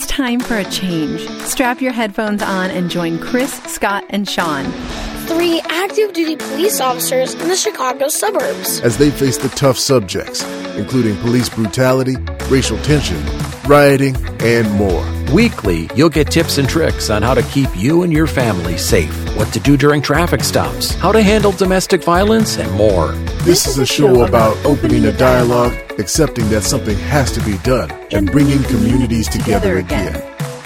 It's time for a change. Strap your headphones on and join Chris, Scott, and Sean. Three active duty police officers in the Chicago suburbs. as they face the tough subjects, including police brutality, racial tension, rioting, and more. Weekly, you'll get tips and tricks on how to keep you and your family safe, what to do during traffic stops, how to handle domestic violence, and more. This is a show about opening a dialogue, accepting that something has to be done, and bringing communities together again.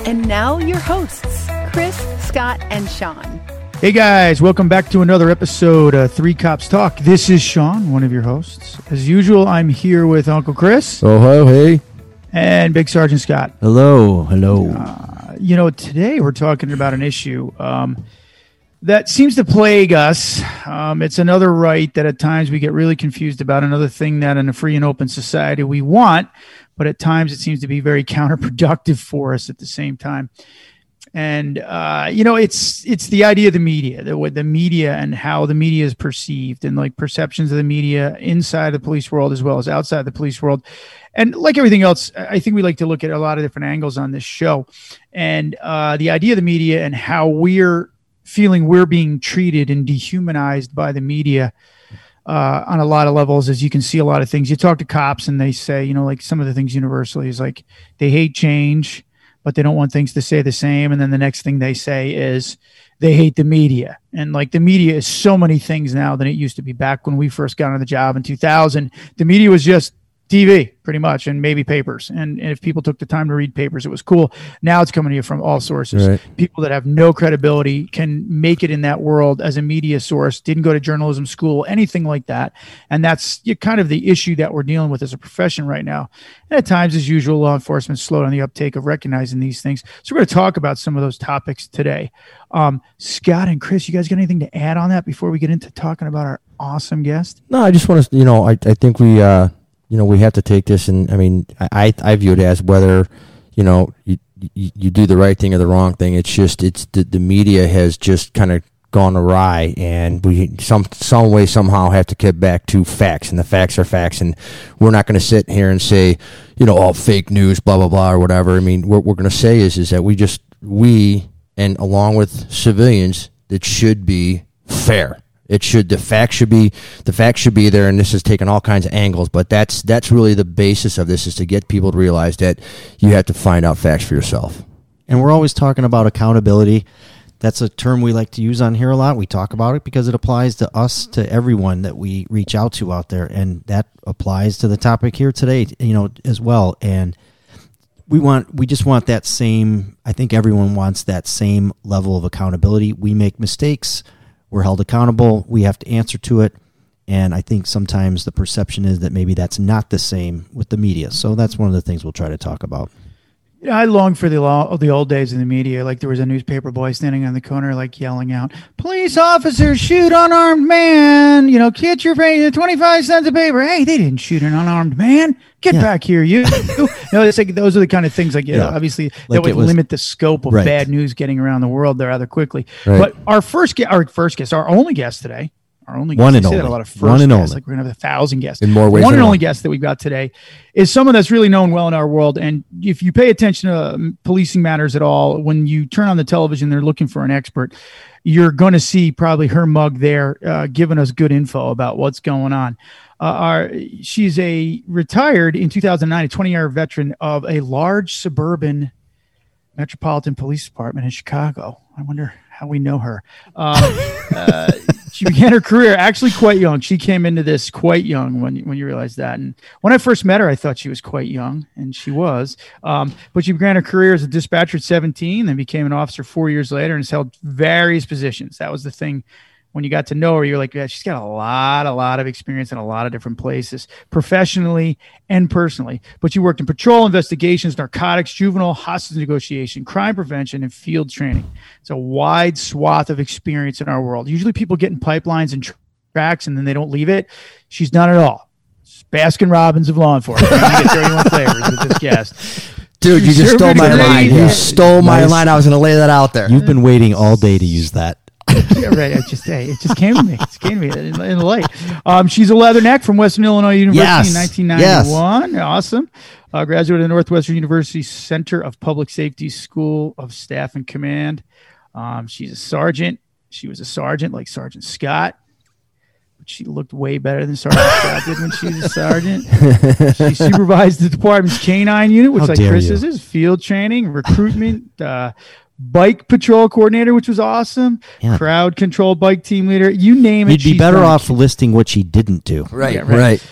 And now, your hosts, Chris, Scott, and Sean. Hey guys, welcome back to another episode of Three Cops Talk. This is Sean, one of your hosts. As usual, I'm here with Uncle Chris Oh, ho, hey. and Big Sergeant Scott. Hello, hello. You know, today we're talking about an issue um, that seems to plague us. Um, it's another right that at times we get really confused about, another thing that in a free and open society we want, but at times it seems to be very counterproductive for us at the same time. And uh, you know, it's it's the idea of the media, the the media and how the media is perceived, and like perceptions of the media inside the police world as well as outside the police world. And like everything else, I I think we like to look at a lot of different angles on this show, and uh, the idea of the media and how we're feeling we're being treated and dehumanized by the media uh, on a lot of levels. As you can see, a lot of things. You talk to cops, and they say, you know, like some of the things universally is like they hate change but they don't want things to stay the same. And then the next thing they say is they hate the media. And like the media is so many things now than it used to be back when we first got on the job in 2000. The media was just TV pretty much and maybe papers. And, and if people took the time to read papers, it was cool. Now it's coming to you from all sources. Right. People that have no credibility can make it in that world as a media source, didn't go to journalism school, anything like that. And that's kind of the issue that we're dealing with as a profession right now. And at times, as usual, law enforcement slowed on the uptake of recognizing these things. So we're going to talk about some of those topics today. Um, Scott and Chris, you guys got anything to add on that before we get into talking about our awesome guest? No, I just want to, you know, I, I think we, uh, you know, we have to take this, and I mean, I, I view it as whether, you know, you, you, do the right thing or the wrong thing. It's just, it's the, the media has just kind of gone awry, and we some some way somehow have to get back to facts, and the facts are facts, and we're not going to sit here and say, you know, all fake news, blah blah blah, or whatever. I mean, what we're going to say is is that we just we and along with civilians, it should be fair. It should the facts should be the facts should be there, and this is taking all kinds of angles. But that's that's really the basis of this is to get people to realize that you have to find out facts for yourself. And we're always talking about accountability. That's a term we like to use on here a lot. We talk about it because it applies to us, to everyone that we reach out to out there. And that applies to the topic here today, you know, as well. And we want, we just want that same, I think everyone wants that same level of accountability. We make mistakes, we're held accountable, we have to answer to it. And I think sometimes the perception is that maybe that's not the same with the media. So that's one of the things we'll try to talk about. You know, I long for the law, the old days in the media. Like there was a newspaper boy standing on the corner, like yelling out, "Police officers shoot unarmed man!" You know, get your pay twenty five cents a paper. Hey, they didn't shoot an unarmed man. Get Yeah. back here, you. no, it's like those are the kind of things like you know, Yeah. obviously Like that would was- limit the scope of Right. bad news getting around the world there rather quickly. Right. But our first, our first guest, our only guest today, our only One guest, and I only. a lot of first One and guests, only. like we're gonna have a thousand guests In more ways One than and only one. guest that we've got today is someone that's really known well in our world. And if you pay attention to um, policing matters at all, when you turn on the television, they're looking for an expert. You're going to see probably her mug there, uh, giving us good info about what's going on. Uh, our, she's a retired in 2009, a 20 year veteran of a large suburban metropolitan police department in Chicago. I wonder how we know her. Um, uh, she began her career actually quite young. She came into this quite young when when you realize that. And when I first met her, I thought she was quite young, and she was. Um, but she began her career as a dispatcher at 17, then became an officer four years later, and has held various positions. That was the thing. When you got to know her, you're like, yeah, she's got a lot, a lot of experience in a lot of different places, professionally and personally. But she worked in patrol investigations, narcotics, juvenile hostage negotiation, crime prevention, and field training. It's a wide swath of experience in our world. Usually people get in pipelines and tr- tracks and then they don't leave it. She's done it all. It's Baskin Robbins of law enforcement. You get 31 flavors with this guest. Dude, you just stole my line. You media. stole my Nice. line. I was going to lay that out there. You've been waiting all day to use that. Yeah, right. It just, hey, it just came to me. It just came to me in, in the light. Um, she's a leatherneck from Western Illinois University Yes. in 1991. Awesome. Uh, graduate of Northwestern University Center of Public Safety School of Staff and Command. Um, she's a sergeant. She was a sergeant like Sergeant Scott. But she looked way better than Sergeant Scott did when she was a sergeant. She supervised the department's canine unit, which How like Chris is field training, recruitment, uh, bike patrol coordinator, which was awesome. Yeah. Crowd control bike team leader. You name it. You'd be better done it. off listing what she didn't do. Right, Yeah, right. right.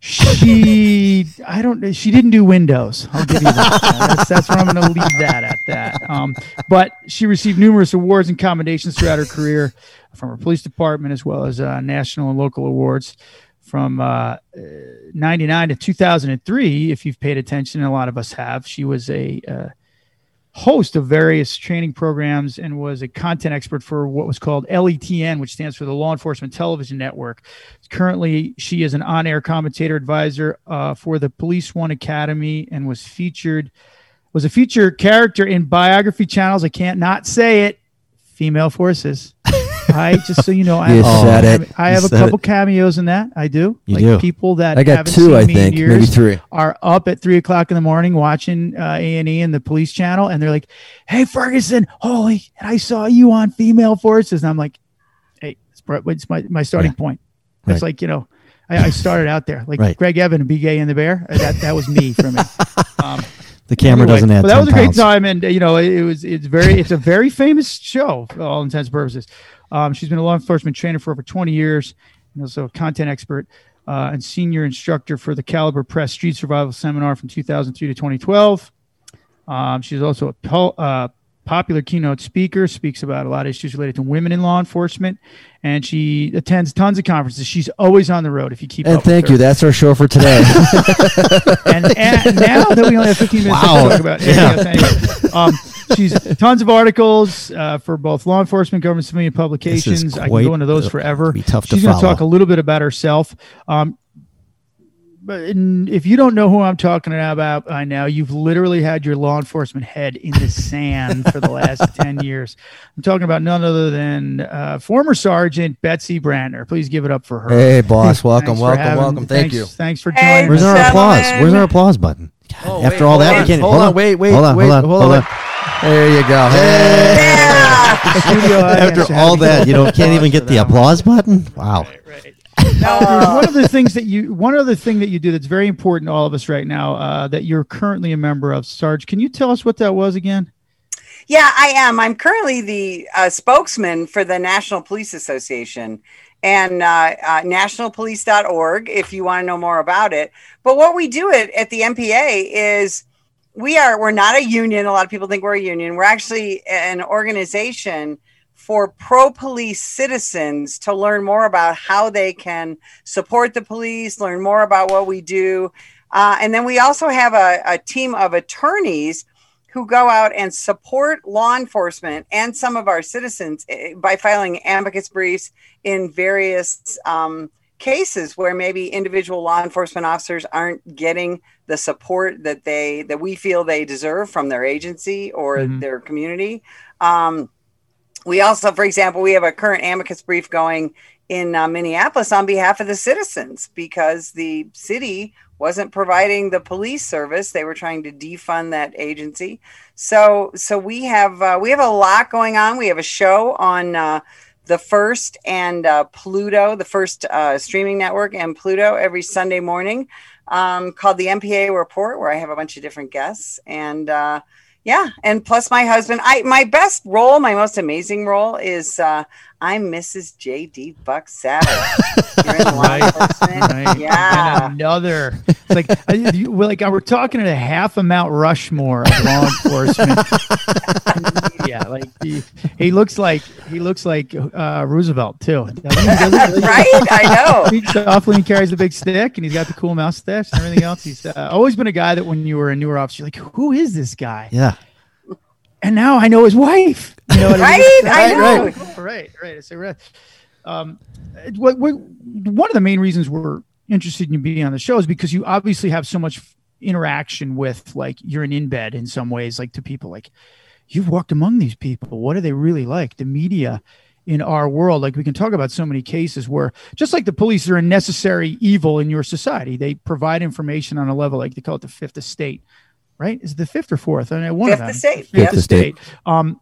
she i don't she didn't do windows i'll give you that that's, that's where i'm going to leave that at that um, but she received numerous awards and commendations throughout her career from her police department as well as uh, national and local awards from uh, uh, 99 to 2003 if you've paid attention and a lot of us have she was a uh, host of various training programs and was a content expert for what was called LETN, which stands for the Law Enforcement Television Network. Currently, she is an on-air commentator advisor uh, for the Police One Academy and was featured was a featured character in biography channels. I can't not say it. Female Forces. I just so you know, I You have, said I it. have, I You have a said couple cameos in that. I do. You like do. people that I got haven't two, seen I me in think, maybe years three. are up at three o'clock in the morning watching uh, A and E and the Police Channel, and they're like, "Hey, Ferguson, holy, And I saw you on Female Forces," and I'm like, "Hey, it's, it's my my starting point." It's Right. like you know, I, I started out there, like Right. Greg Evigan and BJ and the Bear. Uh, That that was me for me. Um, The camera anyway, doesn't add But that 10 was a great pounds. time, and uh, you know, it, it was it's very it's a very famous show for all intents and purposes. Um, she's been a law enforcement trainer for over 20 years, and also a content expert uh, and senior instructor for the Calibre Press Street Survival Seminar from 2003 to 2012. Um, she's also a po- uh, popular keynote speaker, speaks about a lot of issues related to women in law enforcement, and she attends tons of conferences. She's always on the road. If you keep And thank you. That's our show for today. and, and now that we only have 15 minutes Wow. to talk about anyway, um, she's tons of articles uh, for both law enforcement, government civilian publications. I can go into those forever. be tough to she's going to talk a little bit about herself. Um, but in, if you don't know who I'm talking about by now, you've literally had your law enforcement head in the sand for the last 10 years. I'm talking about none other than uh, former Sergeant Betsy Brantner. Please give it up for her. hey, boss. Welcome, welcome, having- welcome. Thank thanks- you. Thanks for Hey, joining Where's us. our applause? Where's our applause button? Oh, After wait, all that, hold we on, can't. Hold on, wait, wait, hold on, wait, hold on, hold hold on. There you go. Hey. Yeah. After all that, a you know, can't even get the applause button. Wow. Now, there's one of the things that you, one other thing that you do that's very important to all of us right now, uh, that you're currently a member of. Sarge, can you tell us what that was again? Yeah, I am. I'm currently the uh, spokesman for the National Police Association and uh, uh, nationalpolice.org if you want to know more about it. But what we do at, at the NPA is we are we're not a union. A lot of people think we're a union. We're actually an organization for pro police citizens to learn more about how they can support the police, learn more about what we do. Uh, and then we also have a, a team of attorneys who go out and support law enforcement and some of our citizens eh, by filing amicus briefs in various um, cases where maybe individual law enforcement officers aren't getting the support that they that we feel they deserve from their agency or Mhm. their community. Um, we also, for example, we have a current amicus brief going in uh, Minneapolis on behalf of the citizens because the city wasn't providing the police service. They were trying to defund that agency. So, so we have uh, we have a lot going on. We have a show on uh, the first and uh, Pluto, the first uh, streaming network, and Pluto every Sunday morning um, called the NPA Report, where I have a bunch of different guests and. Uh, yeah, and plus my husband. I my best role, my most amazing role is uh, I'm Mrs. J.D. Buck Savage. You're in law enforcement. Right? Yeah. And another. It's like, like we're talking at a half a Mount Rushmore of law enforcement. yeah, like he, he looks like he looks like uh, Roosevelt too. Doesn't he? Doesn't he? right? I know. Speaks softly and carries a big stick, and he's got the cool mustache and everything else. He's uh, always been a guy that when you were a newer officer, you're like, who is this guy? Yeah. And now I know his wife. You know what I mean? Right? I know. Right, right, right. It's a re- um, what, what, one of the main reasons we're interested in you being on the show is because you obviously have so much interaction with, like, you're an in bed in some ways, like to people, like, you've walked among these people. What are they really like? The media in our world. Like we can talk about so many cases where just like the police are a necessary evil in your society, they provide information on a level like they call it the fifth estate, right? Is it the fifth or fourth? I mean, one Fifth of them. estate. Fifth Yep. estate. Um,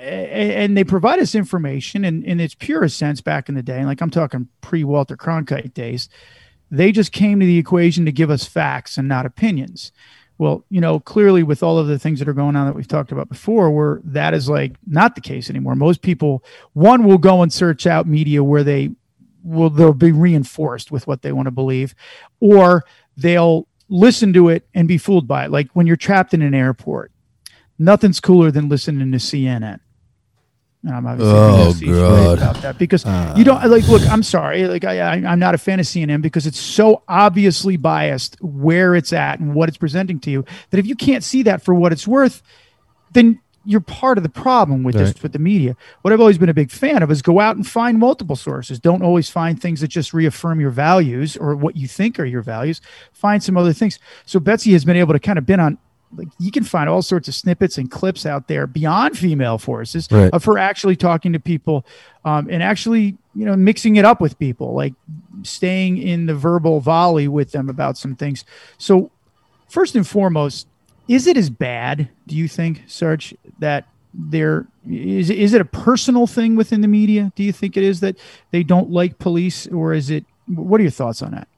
and they provide us information in, in its purest sense back in the day. Like I'm talking pre Walter Cronkite days. They just came to the equation to give us facts and not opinions. Well, you know, clearly with all of the things that are going on that we've talked about before, where that is like not the case anymore. Most people, one will go and search out media where they will they'll be reinforced with what they want to believe, or they'll listen to it and be fooled by it. Like when you're trapped in an airport, nothing's cooler than listening to CNN. And I'm obviously being Oh, facetious God. about that because you don't like. Look, I'm sorry. Like I, I, I'm not a fan of CNN because it's so obviously biased where it's at and what it's presenting to you that if you can't see that for what it's worth, then you're part of the problem with this with the media. What I've always been a big fan of is go out and find multiple sources. Don't always find things that just reaffirm your values or what you think are your values. Find some other things. So Betsy has been able to kind of been on like you can find all sorts of snippets and clips out there beyond female forces Right. of her actually talking to people um, and actually you know mixing it up with people like staying in the verbal volley with them about some things. So first and foremost is it as bad do you think Sarge that there is is it a personal thing within the media? Do you think it is that they don't like police or is it what are your thoughts on that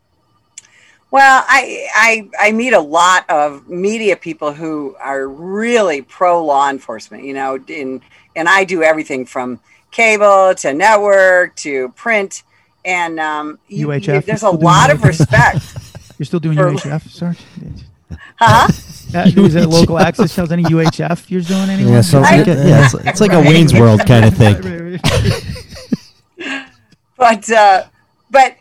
Well, I, I I meet a lot of media people who are really pro law enforcement. You know, in and I do everything from cable to network to print, and um, you- UHF, you- there's a lot of respect. you're still doing For- UHF Sarge Huh? uh, is it local access channels any UHF you're doing anyone Yeah, sounds like a, yeah, it's, it's like a Wayne's World kind of thing. but uh, but it-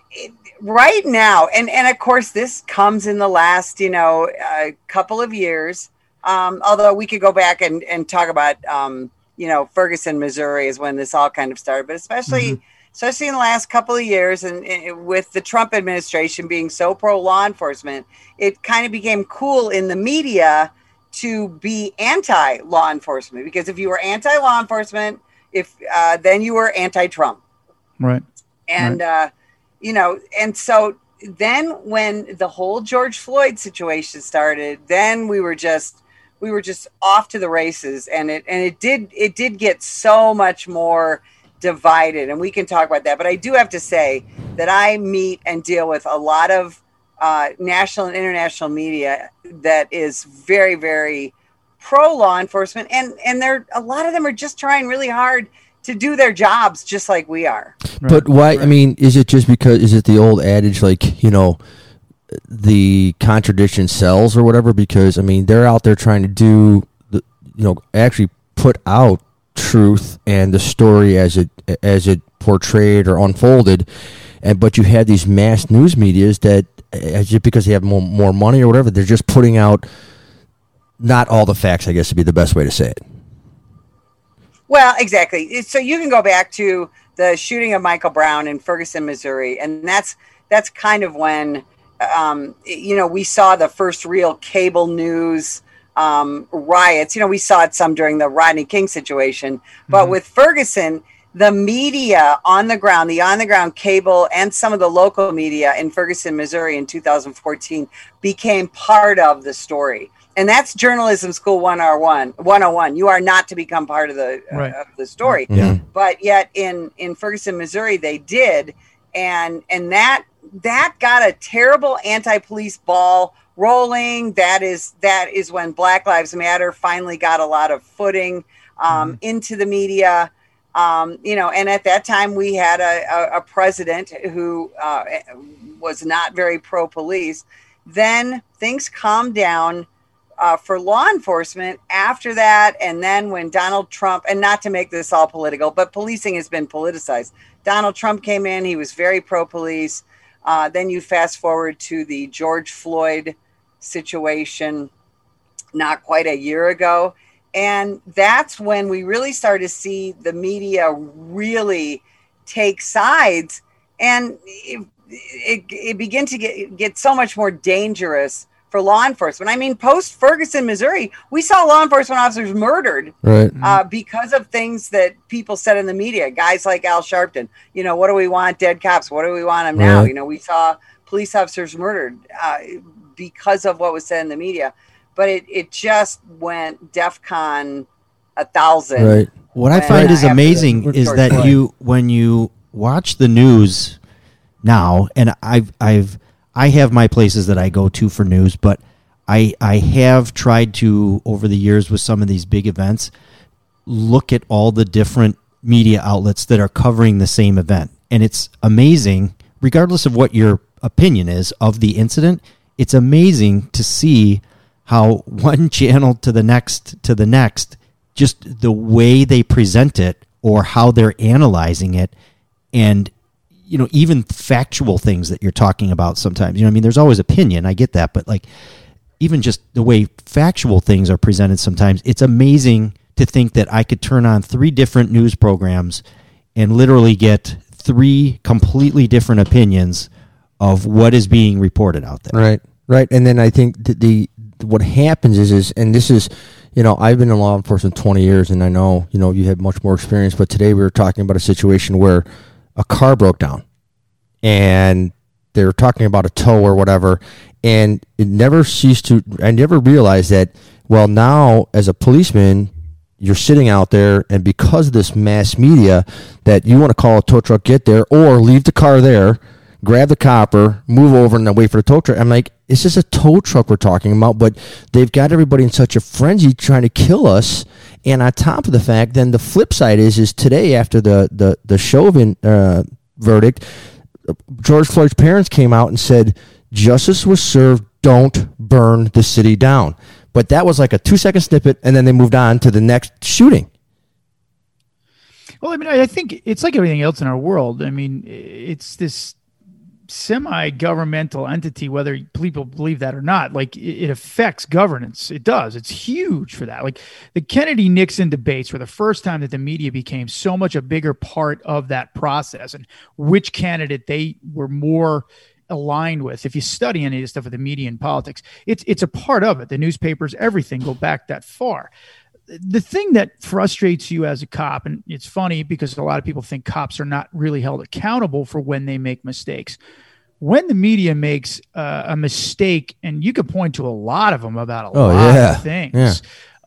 right now, and and of course, this comes in the last you know uh, couple of years. Um, although we could go back and and talk about um, you know Ferguson, Missouri, is when this all kind of started, but especially. Especially in the last couple of years, and, and with the Trump administration being so pro law enforcement, it kind of became cool in the media to be anti law enforcement because if you were anti law enforcement, if uh, then you were anti Trump right and uh, you know, and so then when the whole George Floyd situation started, then we were just we were just off to the races, and it and it did it did get so much more divided, and we can talk about that. But I do have to say that I meet and deal with a lot of uh, national and international media that is very very pro law enforcement, and and they're a lot of them are just trying really hard to do their jobs just like we are. But why? I mean, is it just because? Is it the old adage, like you know, the contradiction sells or whatever? Because I mean, they're out there trying to do the, you know, actually put out truth and the story as it as it portrayed or unfolded, and but you had these mass news medias that, uh, just because they have more more money or whatever, they're just putting out not all the facts. I guess would be the best way to say it. Well, exactly. So you can go back to the shooting of Michael Brown in Ferguson, Missouri, and that's that's kind of when um, you know we saw the first real cable news um, riots. You know, we saw it some during the Rodney King situation, but with Ferguson, the media on the ground, the on the ground cable, and some of the local media in Ferguson, Missouri, in 2014 became part of the story. And that's journalism school 101. 101. You are not to become part of the uh, of the story Yeah. but yet in in Ferguson, Missouri, they did, and and that that got a terrible anti-police ball rolling. That is that is when Black Lives Matter finally got a lot of footing um, into the media. Um, you know, and at that time we had a, a, a president who uh, was not very pro-police. Then things calmed down uh, for law enforcement after that. And then when Donald Trump, and not to make this all political, but policing has been politicized. Donald Trump came in, he was very pro police. Uh, then you fast forward to the George Floyd situation not quite a year ago. And that's when we really started to see the media really take sides. And it, it, it began to get, get so much more dangerous for law enforcement. I mean, post Ferguson, Missouri, we saw law enforcement officers murdered Right. uh, because of things that people said in the media. Guys like Al Sharpton, you know, what do we want? Dead cops. What do we want them now? You know, we saw police officers murdered uh, because of what was said in the media. But it, it just went DEFCON a thousand. Right. What I find is after amazing is that you when you watch the news now, and I've I've I have my places that I go to for news, but I I have tried to over the years with some of these big events look at all the different media outlets that are covering the same event, and it's amazing, regardless of what your opinion is of the incident. It's amazing to see how one channel to the next to the next just the way they present it or how they're analyzing it and you know even factual things that you're talking about sometimes you know i mean there's always opinion i get that but like even just the way factual things are presented sometimes it's amazing to think that i could turn on three different news programs and literally get three completely different opinions of what is being reported out there Right, right, and then I think the, the what happens is is and this is, you know, I've been in law enforcement twenty years, and I know you know you have much more experience. But today we were talking about a situation where a car broke down, and they were talking about a tow or whatever, and it never ceased to. I never realized that. Well, now as a policeman, you're sitting out there, and because of this mass media, that you want to call a tow truck, get there, or leave the car there, grab the copper, move over, and then wait for the tow truck. I'm like, it's just a tow truck we're talking about, but they've got everybody in such a frenzy trying to kill us. And on top of the fact, then the flip side is, is today after the the the Chauvin uh, verdict, George Floyd's parents came out and said justice was served. Don't burn the city down. But that was like a two second snippet, and then they moved on to the next shooting. Well, I mean, I I think it's like everything else in our world. I mean, it's this semi-governmental entity, whether people believe that or not. Like it, affects governance. It does. It's huge for that. Like the Kennedy Nixon debates were the first time that the media became so much a bigger part of that process, and which candidate they were more aligned with. If you study any of the stuff with the media and politics, it's it's a part of it. The newspapers, everything go back that far the thing that frustrates you as a cop, and it's funny because a lot of people think cops are not really held accountable for when they make mistakes. When the media makes uh, a mistake, and you could point to a lot of them about a Oh, lot yeah. of things, Yeah.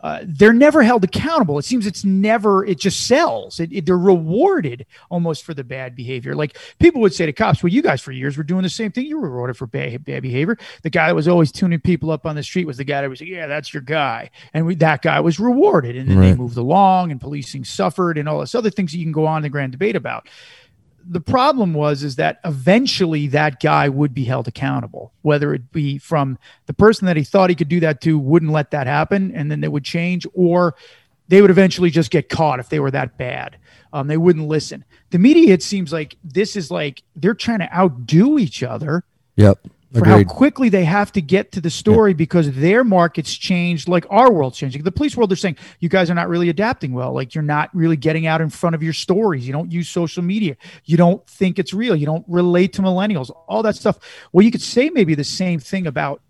uh, they're never held accountable. It seems it's never, it just sells. It, it- they're rewarded almost for the bad behavior. Like people would say to cops, well, you guys for years were doing the same thing. You were rewarded for bad, bad behavior. The guy that was always tuning people up on the street was the guy that was like, yeah, that's your guy. And we, that guy was rewarded. And then they moved along and policing suffered and all this other things that you can go on the grand debate about the problem was is that eventually that guy would be held accountable whether it be from the person that he thought he could do that to wouldn't let that happen and then they would change or they would eventually just get caught if they were that bad um, they wouldn't listen the media it seems like this is like they're trying to outdo each other Yep. For Agreed. how quickly they have to get to the story because their market's changed like our world's changing. The police world, they're saying you guys are not really adapting well. Like you're not really getting out in front of your stories. You don't use social media. You don't think it's real. You don't relate to millennials, all that stuff. Well, you could say maybe the same thing about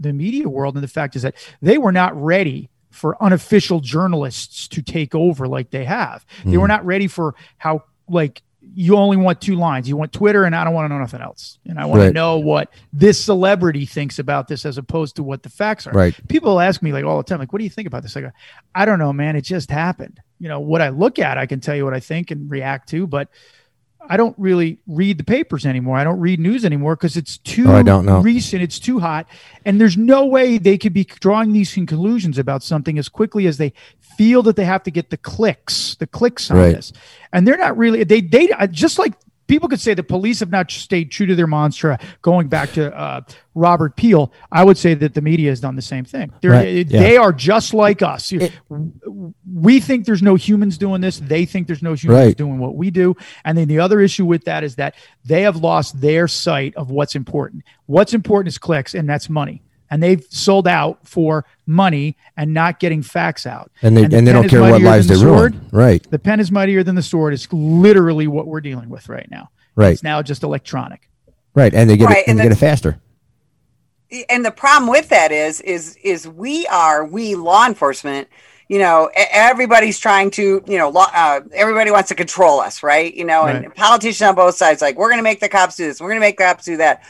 the media world. And the fact is that they were not ready for unofficial journalists to take over like they have. They were hmm. not ready for how like you only want two lines. You want Twitter, and I don't want to know nothing else. And I want to know what this celebrity thinks about this as opposed to what the facts are. Right. People ask me like all the time, like, what do you think about this? I go, I don't know, man. It just happened. You know, what I look at, I can tell you what I think and react to, but I don't really read the papers anymore. I don't read news anymore because it's too Oh, I don't know. recent. It's too hot. And there's no way they could be drawing these conclusions about something as quickly as they feel that they have to get the clicks, the clicks on Right. this. And they're not really, they, they, uh, just like people could say the police have not stayed true to their mantra going back to uh, Robert Peel. I would say that the media has done the same thing. They're, They are just like us. we think there's no humans doing this. They think there's no humans Right. doing what we do. And then the other issue with that is that they have lost their sight of what's important. What's important is clicks, and that's money. And they've sold out for money and not getting facts out. And they the and they don't care what mightier lives they than the sword. ruin. Right. The pen is mightier than the sword. It's literally what we're dealing with right now. Right. It's now just electronic. Right. And they get Right, it and and they get it faster. and the problem with that is is is we are we law enforcement you know everybody's trying to you know law, uh, everybody wants to control us right you know and politicians on both sides like we're going to make the cops do this we're going to make the cops do that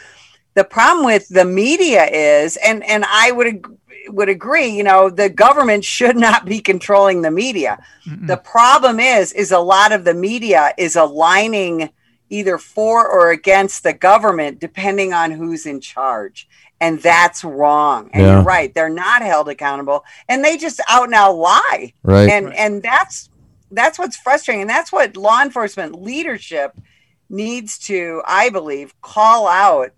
the problem with the media is and and i would would agree you know the government should not be controlling the media. The problem is is a lot of the media is aligning either for or against the government depending on who's in charge. And that's wrong. And Yeah. you're right they're not held accountable and they just out now lie. Right. and and that's that's what's frustrating and that's what law enforcement leadership needs to i believe call out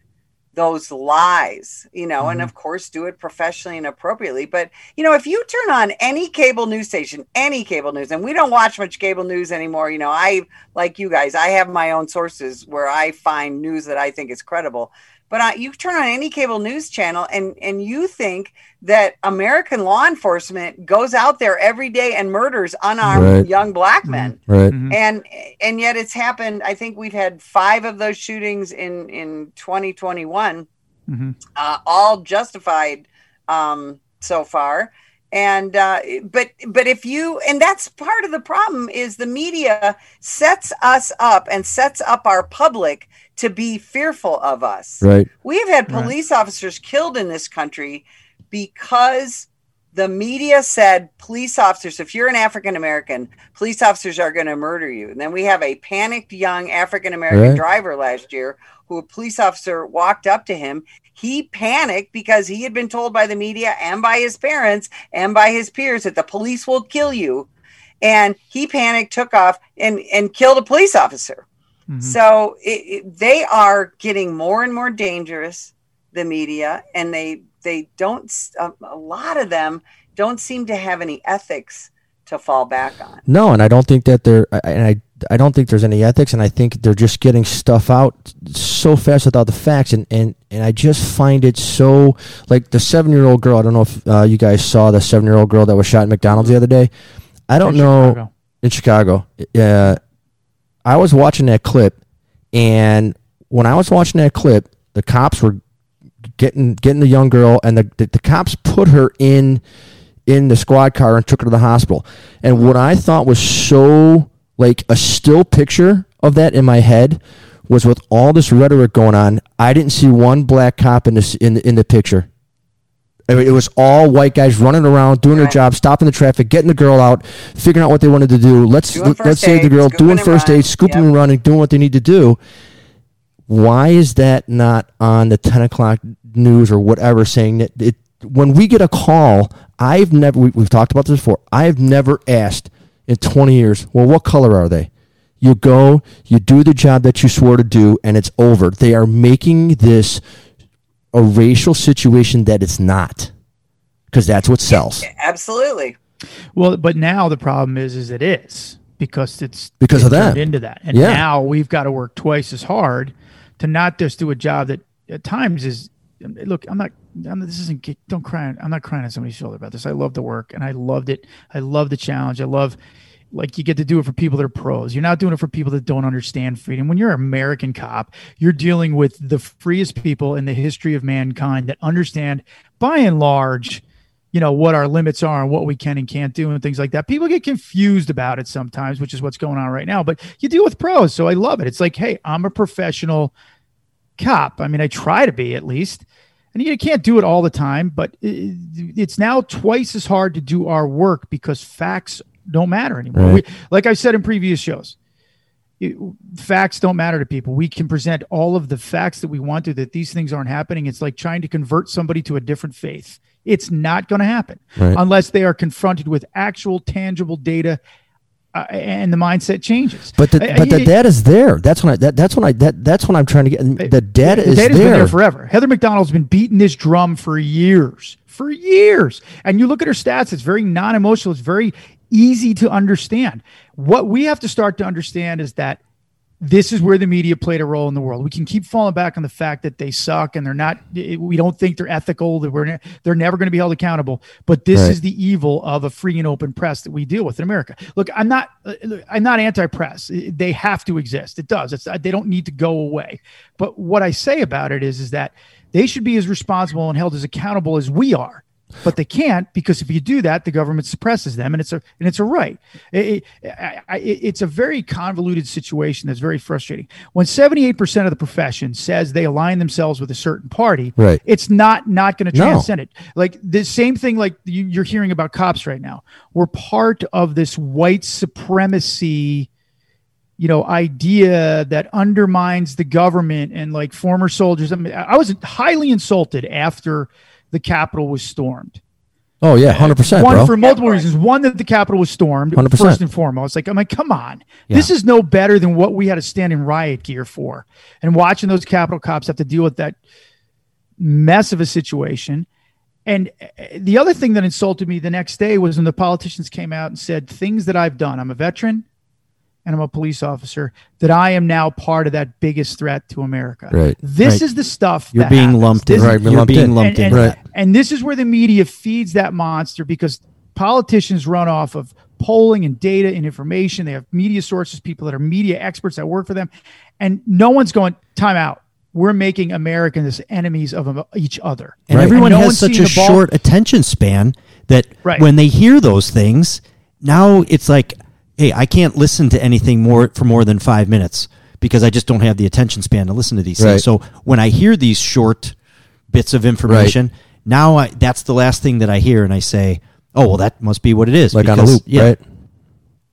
those lies you know and mm-hmm. of course do it professionally and appropriately. But you know if you turn on any cable news station any cable news and we don't watch much cable news anymore you know i like you guys i have my own sources where i find news that i think is credible but uh, you turn on any cable news channel and and you think that american law enforcement goes out there every day and murders unarmed Right. young black men Right. and and yet it's happened i think we've had five of those shootings in in 2021 Mhm. uh, all justified um so far and uh but but if you and that's part of the problem is the media sets us up and sets up our public to be fearful of us Right. we have had Right. police officers killed in this country because the media said police officers, if you're an African American, police officers are going to murder you. And then we have a panicked young African American Right. driver last year who a police officer walked up to him. He panicked because he had been told by the media and by his parents and by his peers that the police will kill you. And he panicked, took off, and, and killed a police officer. Mhm. So it, it, they are getting more and more dangerous, the media, and they they don't. a lot of them don't seem to have any ethics to fall back on. No, and I don't think that they're, I- and I, I don't think there's any ethics, and I think they're just getting stuff out so fast without the facts, and and and I just find it so like the seven year old girl. I don't know if uh, you guys saw the seven year old girl that was shot at McDonald's the other day. I don't In know Chicago. in Chicago. Uh, I was watching that clip, and when I was watching that clip, the cops were getting getting the young girl, and the the, the cops put her in in the squad car and took her to the hospital. And what I thought was so like a still picture of that in my head was with all this rhetoric going on, I didn't see one black cop in this in the, in the picture. I mean, it was all white guys running around, doing their job, stopping the traffic, getting the girl out, figuring out what they wanted to do. Let's Doing let, first us save the girl, doing first aid, scooping Yep. and running, doing what they need to do. Why is that not on the ten o'clock news or whatever? Saying that it when we get a call, I've never we, we've talked about this before. I've never asked in twenty years. Well, what color are they? You go, you do the job that you swore to do, and it's over. They are making this a racial situation that it's not, because that's what sells. Absolutely. Well, but now the problem is, is it is because it's Because of it's turned them. into that, and Yeah. now we've got to work twice as hard to not just do a job that at times is. Look, I'm not. I'm, this isn't. Don't cry. I'm not crying on somebody's shoulder about this. I love the work, and I loved it. I love the challenge. I love. Like you get to do it for people that are pros. You're not doing it for people that don't understand freedom. When you're an American cop, you're dealing with the freest people in the history of mankind that understand, by and large, you know what our limits are and what we can and can't do and things like that. People get confused about it sometimes, which is what's going on right now. But you deal with pros, so I love it. It's like, hey, I'm a professional cop. I mean, I try to be at least, and you can't do it all the time. But it's now twice as hard to do our work because facts don't matter anymore. Right. We, like I said in previous shows, it- facts don't matter to people. We can present all of the facts that we want to that these things aren't happening. It's like trying to convert somebody to a different faith. It's not going to happen Right. unless they are confronted with actual tangible data uh, and the mindset changes. But the but the data is there. That's when I that, that's when I that, that's when I'm trying to get the data the is data's there. been there forever. Heather Mac Donald's been beating this drum for years, for years. And you look at her stats; it's very non-emotional. It's very easy to understand. What we have to start to understand is that this is where the media played a role in the world. We can keep falling back on the fact that they suck and they're not. We don't think they're ethical. That we're ne- they're never going to be held accountable. But this Right. is the evil of a free and open press that we deal with in America. Look, I'm not. I'm not anti-press. They have to exist. It does. It's, they don't need to go away. But what I say about it is, is that they should be as responsible and held as accountable as we are but they can't because if you do that, the government suppresses them, and it's a and it's a right. It, it- it's a very convoluted situation that's very frustrating. When seventy eight percent of the profession says they align themselves with a certain party, Right. It's not not going to No. transcend it. Like the same thing like you, you're hearing about cops right now. We're part of this white supremacy you know idea that undermines the government and like former soldiers i mean i was highly insulted after the capitol was stormed. Oh yeah, hundred percent, one bro. for multiple reasons. One that the capitol was stormed 100%. first and foremost. Like i'm like come on. This is no better than what we had to stand in riot gear for. And watching those capitol cops have to deal with that mess of a situation. And uh, the other thing that insulted me the next day was when the politicians came out and said things that i've done i'm a veteran and I'm a police officer, that I am now part of that biggest threat to America. Right. This Right. is the stuff You're that being happens. lumped This in. is- Right, You're lumped being in. lumped and, in. and, Right. and this is where the media feeds that monster because politicians run off of polling and data and information. They have media sources, people that are media experts that work for them, and no one's going time out. We're making Americans enemies of each other, And Right. everyone no has such a short attention span that Right. when they hear those things, now it's like, hey, I can't listen to anything more for more than five minutes because I just don't have the attention span to listen to these Right. things. So when I hear these short bits of information, now I, that's the last thing that I hear, and I say, oh, well, that must be what it is. Like on a loop, yeah, right?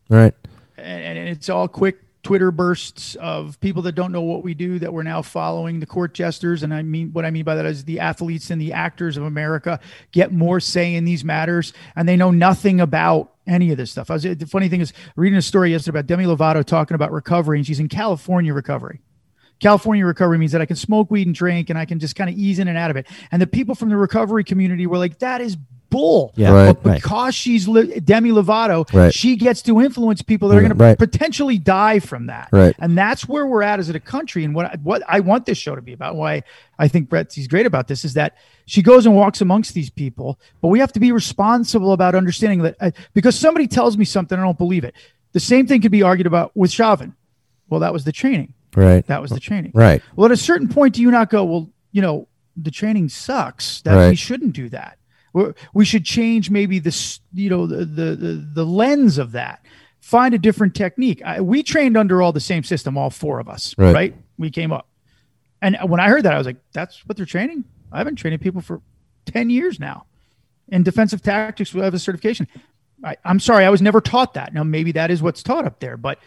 Right. and, and it's all quick Twitter bursts of people that don't know what we do that we're now following the court jesters. And I mean, what I mean by that is the athletes and the actors of America get more say in these matters, and they know nothing about any of this stuff. I was, the funny thing is reading a story yesterday about Demi Lovato talking about recovery, and she's in California recovery. California recovery means that I can smoke weed and drink and I can just kind of ease in and out of it. And the people from the recovery community were like, that is bull. Yeah, Right. But right. because she's li- Demi Lovato, Right. she gets to influence people that are going to potentially die from that. Right. And that's where we're at as a country. And what I, what I want this show to be about, why I think Brett's great about this, is that she goes and walks amongst these people, but we have to be responsible about understanding that uh, because somebody tells me something, I don't believe it. The same thing could be argued about with Chauvin. Well, that was the training. Right. That was the training. Right. Well, at a certain point, do you not go, well, you know, the training sucks. That we shouldn't do that. We're, should change maybe this, you know, the, the the the lens of that. Find a different technique. I, we trained under all the same system, all four of us, Right. right? We came up, and when I heard that, I was like, "That's what they're training." I've been training people for ten years now in defensive tactics. We have a certification. I, I'm sorry, I was never taught that. Now maybe that is what's taught up there, but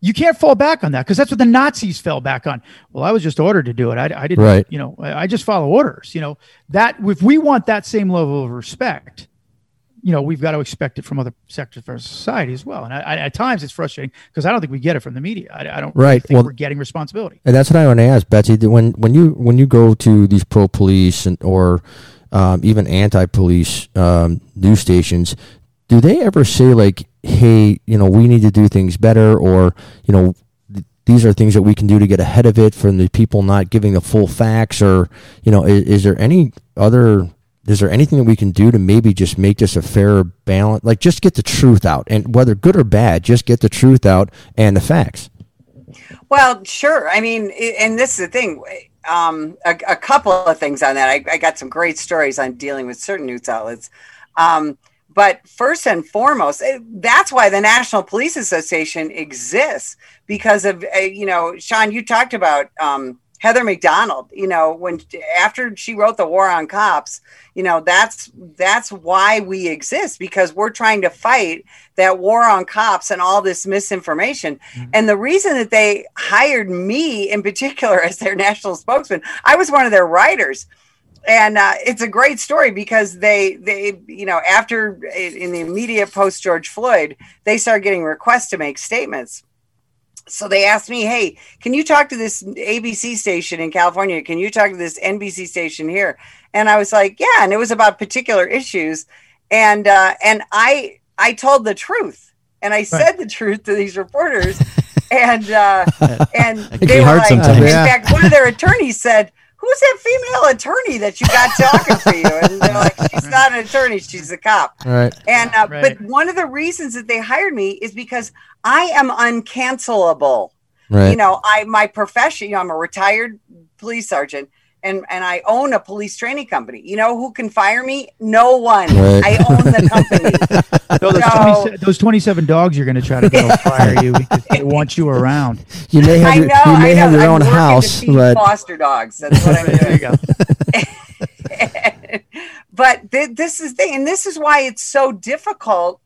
you can't fall back on that because that's what the Nazis fell back on. Well, I was just ordered to do it. I, I didn't, Right. you know, I, I just follow orders. You know that if we want that same level of respect, you know, we've got to expect it from other sectors of our society as well. And I, I, at times it's frustrating because I don't think we get it from the media. I, I don't Right. think Well- we're getting responsibility. And that's what I want to ask Betsy. When when you when you go to these pro police and or um, even anti police um, news stations, do they ever say like, "Hey, you know, we need to do things better," or you know, these are things that we can do to get ahead of it from the people not giving the full facts, or you know, is, is there any other? Is there anything that we can do to maybe just make this a fairer balance? Like, just get the truth out, and whether good or bad, just get the truth out and the facts. Well, sure. I mean, and this is the thing. Um, a, a couple of things on that. I, I got some great stories on dealing with certain news outlets. Um, but first and foremost, eh, that's why the National Police Association exists because of, uh, you know, Sean, you talked about um, Heather Mac Donald, you know, when after she wrote the War on Cops, you know, that's that's why we exist because we're trying to fight that war on cops and all this misinformation. And the reason that they hired me in particular as their national spokesman, I was one of their writers and uh, it's a great story because they they you know after in the immediate post George Floyd they started getting requests to make statements. So they asked me, "Hey, can you talk to this ABC station in California? Can you talk to this NBC station here?" And I was like, "Yeah," and it was about particular issues, and uh, and I I told the truth, and I said the truth to these reporters, and uh, and they were like, sometimes. in Yeah. fact, one of their attorneys said. Who's that female attorney that you got talking to you? And they're like, she's not an attorney, she's a cop. All right. And uh, Right. but one of the reasons that they hired me is because I am uncancelable. Right. You know, I my profession. You know, I'm a retired police sergeant, and and I own a police training company. You know who can fire me? No one. Right. I own the company. So those, No. 20 those 27 dogs you're going to try to go fire you because they want you around. you may have I your, know. you may I know. have your I'm own house, but foster dogs. That's what I'm There you doing. go. but th- this is the thing, and this is why it's so difficult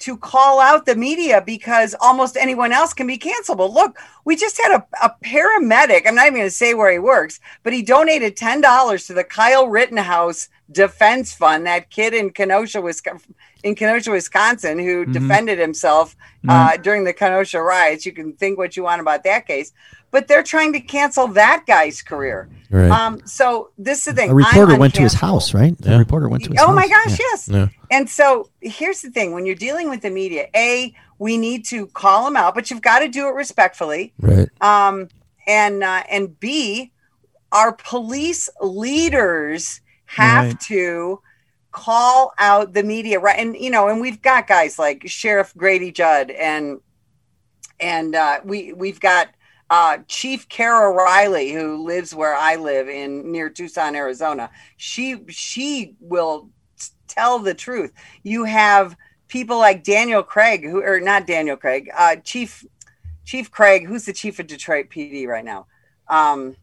to call out the media because almost anyone else can be cancelable. Look, we just had a, a paramedic. I'm not even going to say where he works, but he donated ten dollars to the Kyle Rittenhouse Defense Fund. That kid in Kenosha, Wisconsin, in Kenosha, Wisconsin, who Mhm. defended himself uh, during the Kenosha riots. You can think what you want about that case, but they're trying to cancel that guy's career. right. Um, so this is the thing. A reporter went to his house, right? The Yeah. reporter went to his Oh house. my gosh, Yeah. yes. Yeah. And so here's the thing: when you're dealing with the media, a we need to call them out, but you've got to do it respectfully. right. Um, and uh, and b our police leaders have Right. to call out the media, right? And you know, and we've got guys like Sheriff Grady Judd, and and uh, we we've got uh, Chief Kara Riley, who lives where I live in near Tucson, Arizona. She she will s- tell the truth. You have people like Daniel Craig, who or not Daniel Craig, uh, Chief Chief Craig, who's the chief of Detroit PD right now. Um,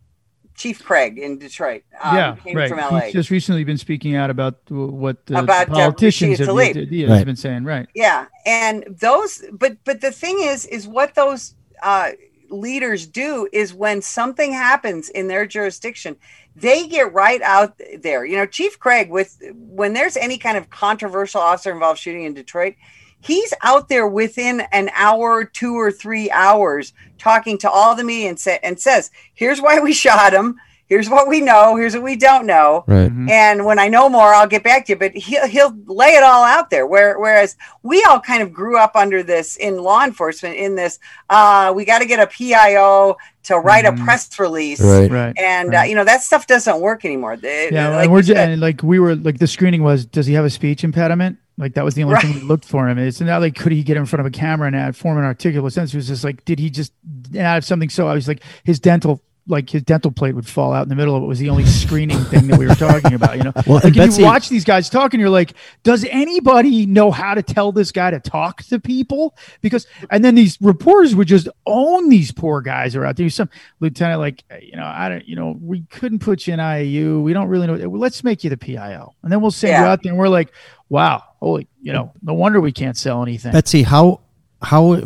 Chief Craig in Detroit. Um, yeah, came right. from LA. He's just recently been speaking out about what the About, uh, politicians Rashida have Tlaib. yeah, Right. been saying. Right. yeah and those but but the thing is is what those uh leaders do is when something happens in their jurisdiction they get right out there. You know chief craig with when there's any kind of controversial officer involved shooting in detroit he's out there within an hour two or three hours talking to all the media and, sa- and says here's why we shot him here's what we know here's what we don't know Right. Mhm. and when I know more, I'll get back to you. But he'll he'll lay it all out there. Where whereas we all kind of grew up under this in law enforcement. In this, uh, we got to get a PIO to write Mhm. a press release, Right. Right. and Uh, you know that stuff doesn't work anymore. They- yeah, like and we're just, and like we were like the screening was does he have a speech impediment? Like that was the only thing we looked for him. It's not like could he get in front of a camera and add, form an articulate sentence. It was just like did he just add something so I was like his dental like his dental plate would fall out in the middle of it was the only screening thing that we were talking about, you know. Well, like if Betsy- you watch these guys talking, you're like, does anybody know how to tell this guy to talk to people? Because and then these reporters would just own these poor guys who are out there. Some lieutenant, like, you know, I don't, you know, we couldn't put you in IAU. We don't really know. Let's make you the PIO, and then we'll send you out there, and we're like, wow, holy, you know, no wonder we can't sell anything. Betsy, how how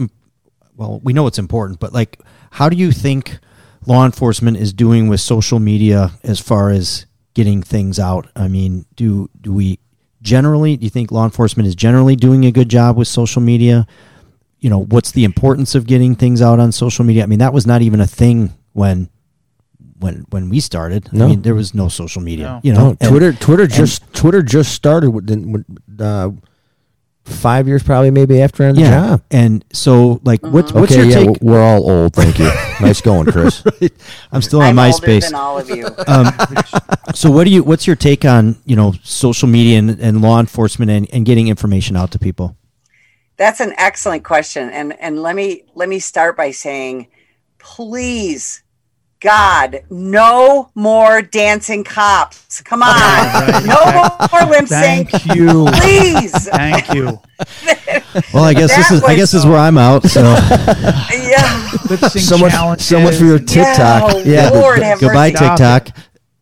well we know it's important, but like, how do you think law enforcement is doing with social media as far as getting things out? I mean, do do we generally do you think law enforcement is generally doing a good job with social media? You know, what's the importance of getting things out on social media? I mean, that was not even a thing when when when we started. No. I mean, there was no social media. No. You know, No, and- Twitter. Twitter just Twitter just started within with, uh, five years, probably maybe after I had the yeah. job. And so, like, what's what's okay, your yeah, take? we're all old. Thank you. nice going, Chris. I'm still on I'm older MySpace. than all of you. Um, so what do you what's your take on you know social media and, and law enforcement and, and getting information out to people That's an excellent question, and and let me let me start by saying, please, God, no more dancing cops. Come on, Right, no right. more lip sync, Thank you. please. Thank you. well i guess this That is i was- guess this is where i'm out so Yeah. So much, challenges. so much for your TikTok. Yeah, oh, the- Lord the- have goodbye mercy. Stop tiktok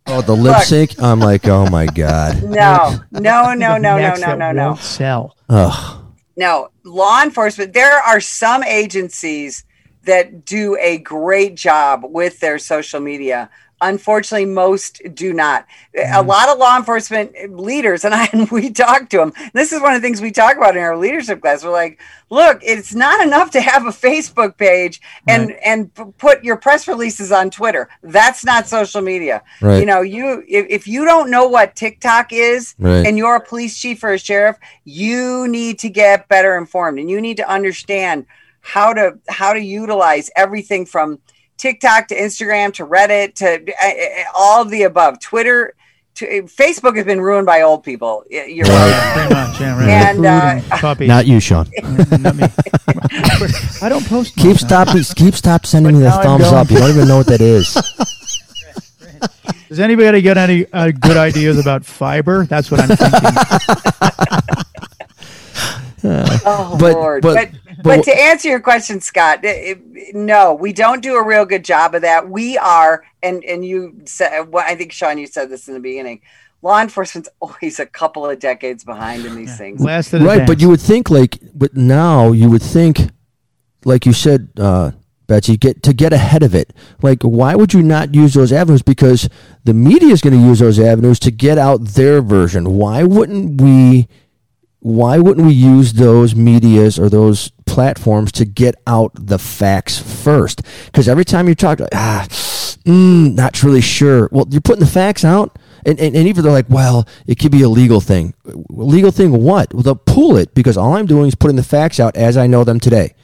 oh, the lip sync. I'm like, oh my god. No, no, no, no, no, no, no, no. Sell. Ugh. No, law enforcement, there are some agencies that do a great job with their social media. Unfortunately, most do not. A mm-hmm. lot of law enforcement leaders, and I and we talk to them. This is one of the things we talk about in our leadership class. We're like, look, it's not enough to have a Facebook page and and p- put your press releases on Twitter. That's not social media. Right. You know, you if, if you don't know what TikTok is, Right. and you're a police chief or a sheriff, you need to get better informed and you need to understand how to how to utilize everything from TikTok to Instagram to Reddit to uh, uh, all of the above. Twitter to Facebook has been ruined by old people. Y- You're right. Pretty much, yeah, right. And, uh, puppies. Not you, Sean. Not me. I don't post. Keep much. stop keep stop sending me the thumbs up. You don't even know what that is. Does anybody get any uh, good ideas about fiber? That's what I'm thinking. Oh But- Lord! but- But, but- but to answer your question, Scott, it- it- no, we don't do a real good job of that. We are, and and you said, well, I think Sean, you said this in the beginning. Law enforcement's always a couple of decades behind in these things. Last of the right, but you would think like but now you would think like you said uh Betsy, get to get ahead of it. Like, why would you not use those avenues? Because the media is going to use those avenues to get out their version. Why wouldn't we? Why wouldn't we use those medias or those platforms to get out the facts first? Because every time you talk, ah, mm, not really sure. Well, you're putting the facts out, and, and, and even they're like, well, it could be a legal thing. Legal thing what? Well, they'll pull it because all I'm doing is putting the facts out as I know them today.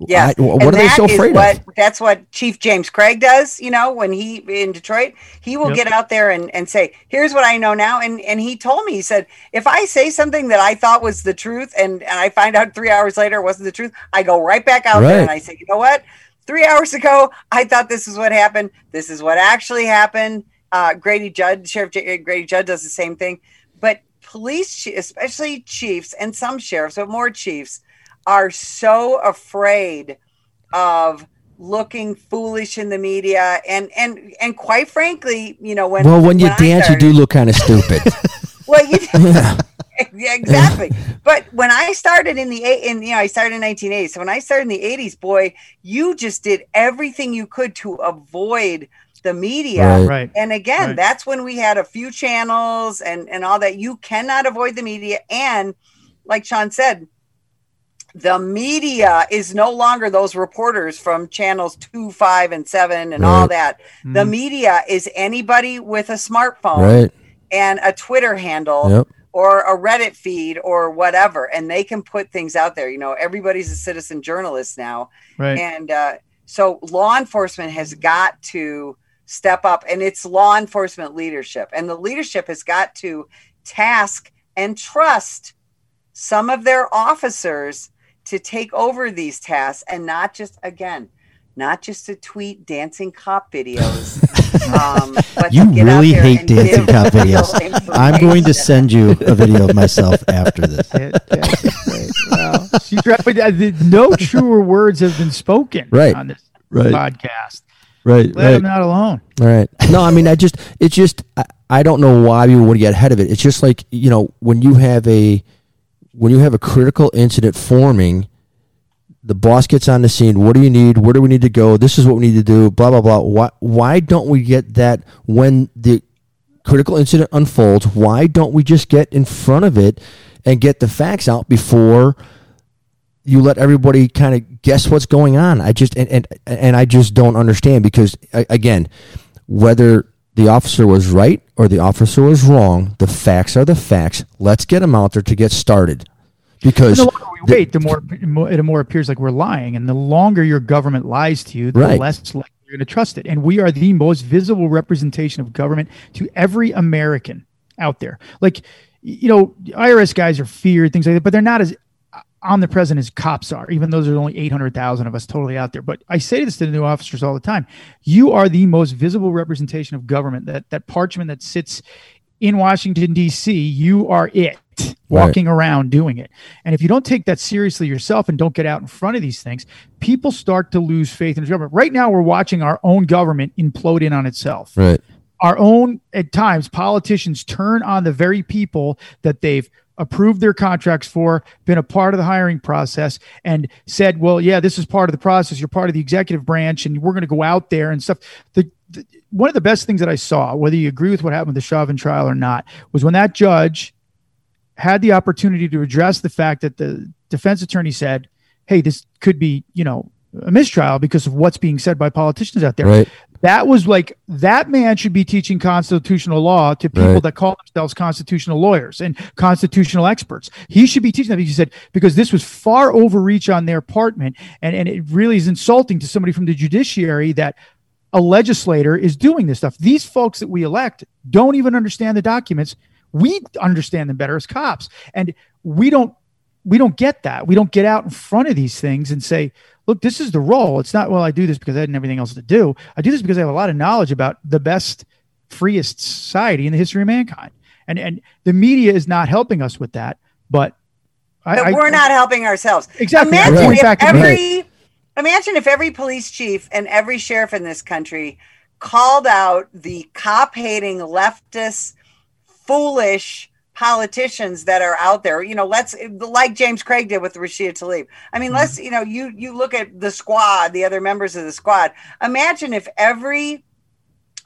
Yeah. I- what And are they that so is afraid what, of? That's what Chief James Craig does, you know, when he in Detroit, he will Yep. get out there and, and say, here's what I know now. And and he told me, he said, if I say something that I thought was the truth and, and I find out three hours later it wasn't the truth, I go right back out there and I say, you know what? Three hours ago, I thought this is what happened. This is what actually happened. Uh, Grady Judd, Sheriff J- Grady Judd does the same thing. But police, especially chiefs and some sheriffs, but more chiefs, are so afraid of looking foolish in the media and and and quite frankly you know when well, when you I dance, you do look kind of stupid. well you yeah, exactly but when i started in the eight in you know i started in 1980 so when i started in the 80s boy you just did everything you could to avoid the media Right. right. and again Right. that's when we had a few channels and and all that you cannot avoid the media and like sean said the media is no longer those reporters from channels two five and seven and all that the media is anybody with a smartphone right? and a twitter handle Yep. or a reddit feed or whatever and they can put things out there you know everybody's a citizen journalist now Right. and uh, so law enforcement has got to step up, and it's law enforcement leadership. And the leadership has got to task and trust some of their officers to take over these tasks and not just, again, not just to tweet dancing cop videos. um, but You really hate dancing cop videos. I'm going to send you a video of myself after this. Fantastic. Wow. She's right, but uh, no truer words have been spoken Right. on this Right. podcast. Right. Let him not alone. All right. No, I mean, I just, it's just, I, I don't know why we want to get ahead of it. It's just like, you know, when you have a, when you have a critical incident forming, the boss gets on the scene. What do you need? Where do we need to go? This is what we need to do. Blah blah blah. Why why don't we get that when the critical incident unfolds? Why don't we just get in front of it and get the facts out before you let everybody kind of guess what's going on? I just and and, and I just don't understand because again, whether the officer was right or the officer was wrong, the facts are the facts. Let's get them out there to get started. Because And the longer we the- wait, the more more- it more appears like we're lying, and the longer your government lies to you, the Right. less likely you're going to trust it. And we are the most visible representation of government to every American out there. Like, you know, IRS guys are feared, things like that, but they're not as omnipresent as cops are, even though there's only 800,000 of us totally out there. But I say this to the new officers all the time. You are the most visible representation of government. That that parchment that sits in Washington D.C., you are it walking around doing it. And if you don't take that seriously yourself and don't get out in front of these things, people start to lose faith in the government. Right now, we're watching our own government implode in on itself right. our own at times politicians turn on the very people that they've approved their contracts for been a part of the hiring process and said well yeah this is part of the process. You're part of the executive branch and we're going to go out there and stuff. The, the one of the best things that i saw whether you agree with what happened with the chauvin trial or not was when that judge had the opportunity to address the fact that the defense attorney said hey this could be you know a mistrial because of what's being said by politicians out there. Right. That was like that man should be teaching constitutional law to people Right. that call themselves constitutional lawyers and constitutional experts. He should be teaching them. He said because this was far overreach on their part, and and it really is insulting to somebody from the judiciary that a legislator is doing this stuff. These folks that we elect don't even understand the documents. We understand them better as cops, and we don't we don't get that. We don't get out in front of these things and say, look, this is the role. It's not, well, I do this because I had everything else to do. I do this because I have a lot of knowledge about the best, freest society in the history of mankind. And and the media is not helping us with that. But I, But I- we're not helping ourselves. Exactly. Imagine point if every imagine if every police chief and every sheriff in this country called out the cop hating leftist foolish politicians that are out there you know let's like james craig did with rashida tlaib. I mean hmm. let's you know you you look at the squad the other members of the squad. Imagine if every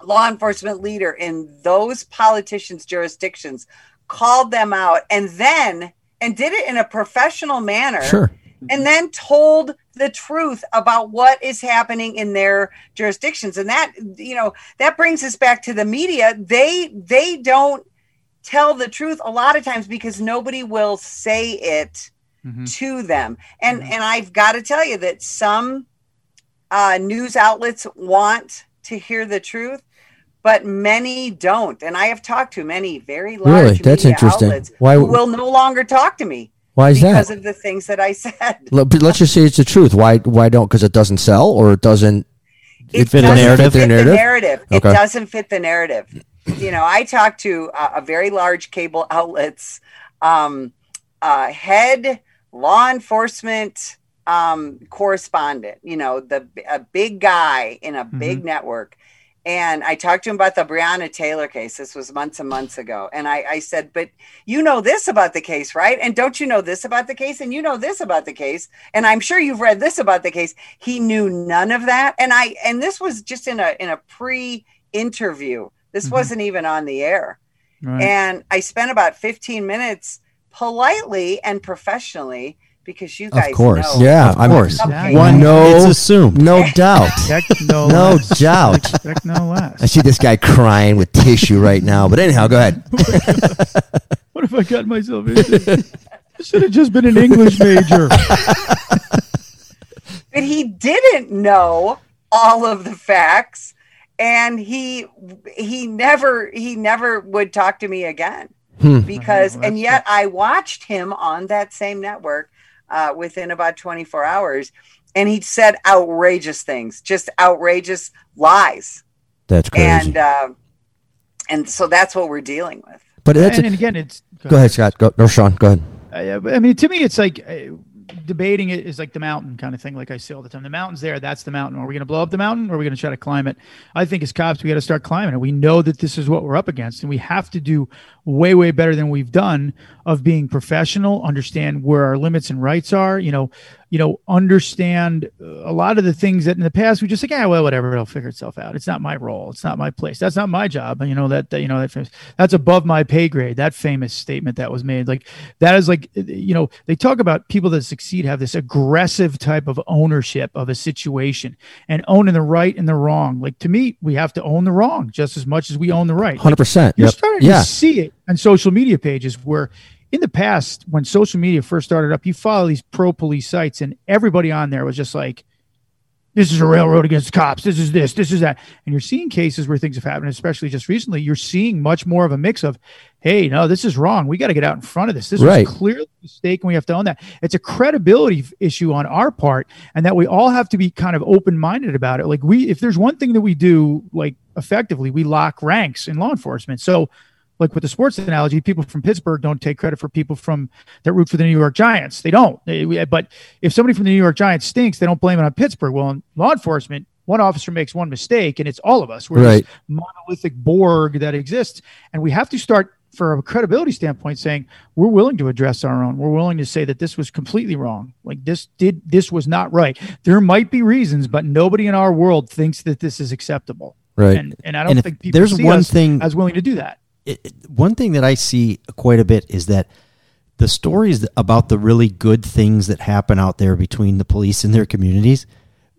law enforcement leader in those politicians jurisdictions called them out and then and did it in a professional manner Sure. and then told the truth about what is happening in their jurisdictions. And that you know that brings us back to the media. They they don't tell the truth a lot of times because nobody will say it to them and and i've got to tell you that some uh, news outlets want to hear the truth but many don't and i have talked to many very large Really? That's interesting. outlets Why- will no longer talk to me Why is that? because of the things that i said Let's just say it's the truth. Why? Why don't? Because it doesn't sell, or it doesn't. it fit a doesn't narrative? fit the narrative? narrative. It doesn't fit the narrative. You know, I talked to a, a very large cable outlets um, uh, head law enforcement um, correspondent. You know, the a big guy in a big network. And I talked to him about the Breonna Taylor case. This was months and months ago. And I, I said, But you know this about the case, right? And don't you know this about the case? And you know this about the case. And I'm sure you've read this about the case. He knew none of that. And I and this was just in a in a pre-interview. This mm-hmm. wasn't even on the air. Right. And I spent about 15 minutes politely and professionally because you guys of course. know Yeah, Of I'm- course. Okay. One, No. it's assumed. No doubt. Heck no, No less. doubt. Heck no I see this guy crying with tissue right now. But anyhow, go ahead. What have I got myself into? I should have just been an English major. but he didn't know all of the facts and he he never he never would talk to me again Hmm. because and yet i watched him on that same network uh, within about 24 hours and he said outrageous things just outrageous lies That's crazy. and uh, and so that's what we're dealing with but that's and, and again, it's go ahead, Scott. Go, no, Sean. Go ahead. Uh, yeah, but I mean, to me, it's like uh, debating it is like the mountain kind of thing. Like I say all the time, the mountain's there. That's the mountain. Are we going to blow up the mountain, or are we going to try to climb it? I think as cops, we got to start climbing it. We know that this is what we're up against, and we have to do way, way better than we've done of being professional, understand where our limits and rights are. You know, you know, understand a lot of the things that in the past we just like, yeah, well, whatever, it'll figure itself out. It's not my role. It's not my place. That's not my job. You know that, that you know that famous, that's above my pay grade. That famous statement that was made, like that is like you know they talk about people that succeed have this aggressive type of ownership of a situation and owning the right and the wrong. Like to me, we have to own the wrong just as much as we own the right. Hundred percent. You're Yep. starting Yeah. to see it on social media pages where in the past, when social media first started up, you follow these pro police sites and everybody on there was just like, this is a railroad against cops. This is this, this is that. And you're seeing cases where things have happened, especially just recently. You're seeing much more of a mix of, hey, no, this is wrong. We got to get out in front of this. This Right. was clearly a mistake and we have to own that. It's a credibility issue on our part, and that we all have to be kind of open minded about it. Like, we, if there's one thing that we do, like effectively, we lock ranks in law enforcement. So, like with the sports analogy, people from Pittsburgh don't take credit for people from that root for the New York Giants. They don't. They, but if somebody from the New York Giants stinks, they don't blame it on Pittsburgh. Well, in law enforcement, one officer makes one mistake, and it's all of us. We're Right. this monolithic Borg that exists, and we have to start for a credibility standpoint saying we're willing to address our own we're willing to say that this was completely wrong like this did this was not right there might be reasons but nobody in our world thinks that this is acceptable Right. and, and i don't And think people there's see one us thing- as willing to do that it, it- one thing that I see quite a bit is that the stories about the really good things that happen out there between the police and their communities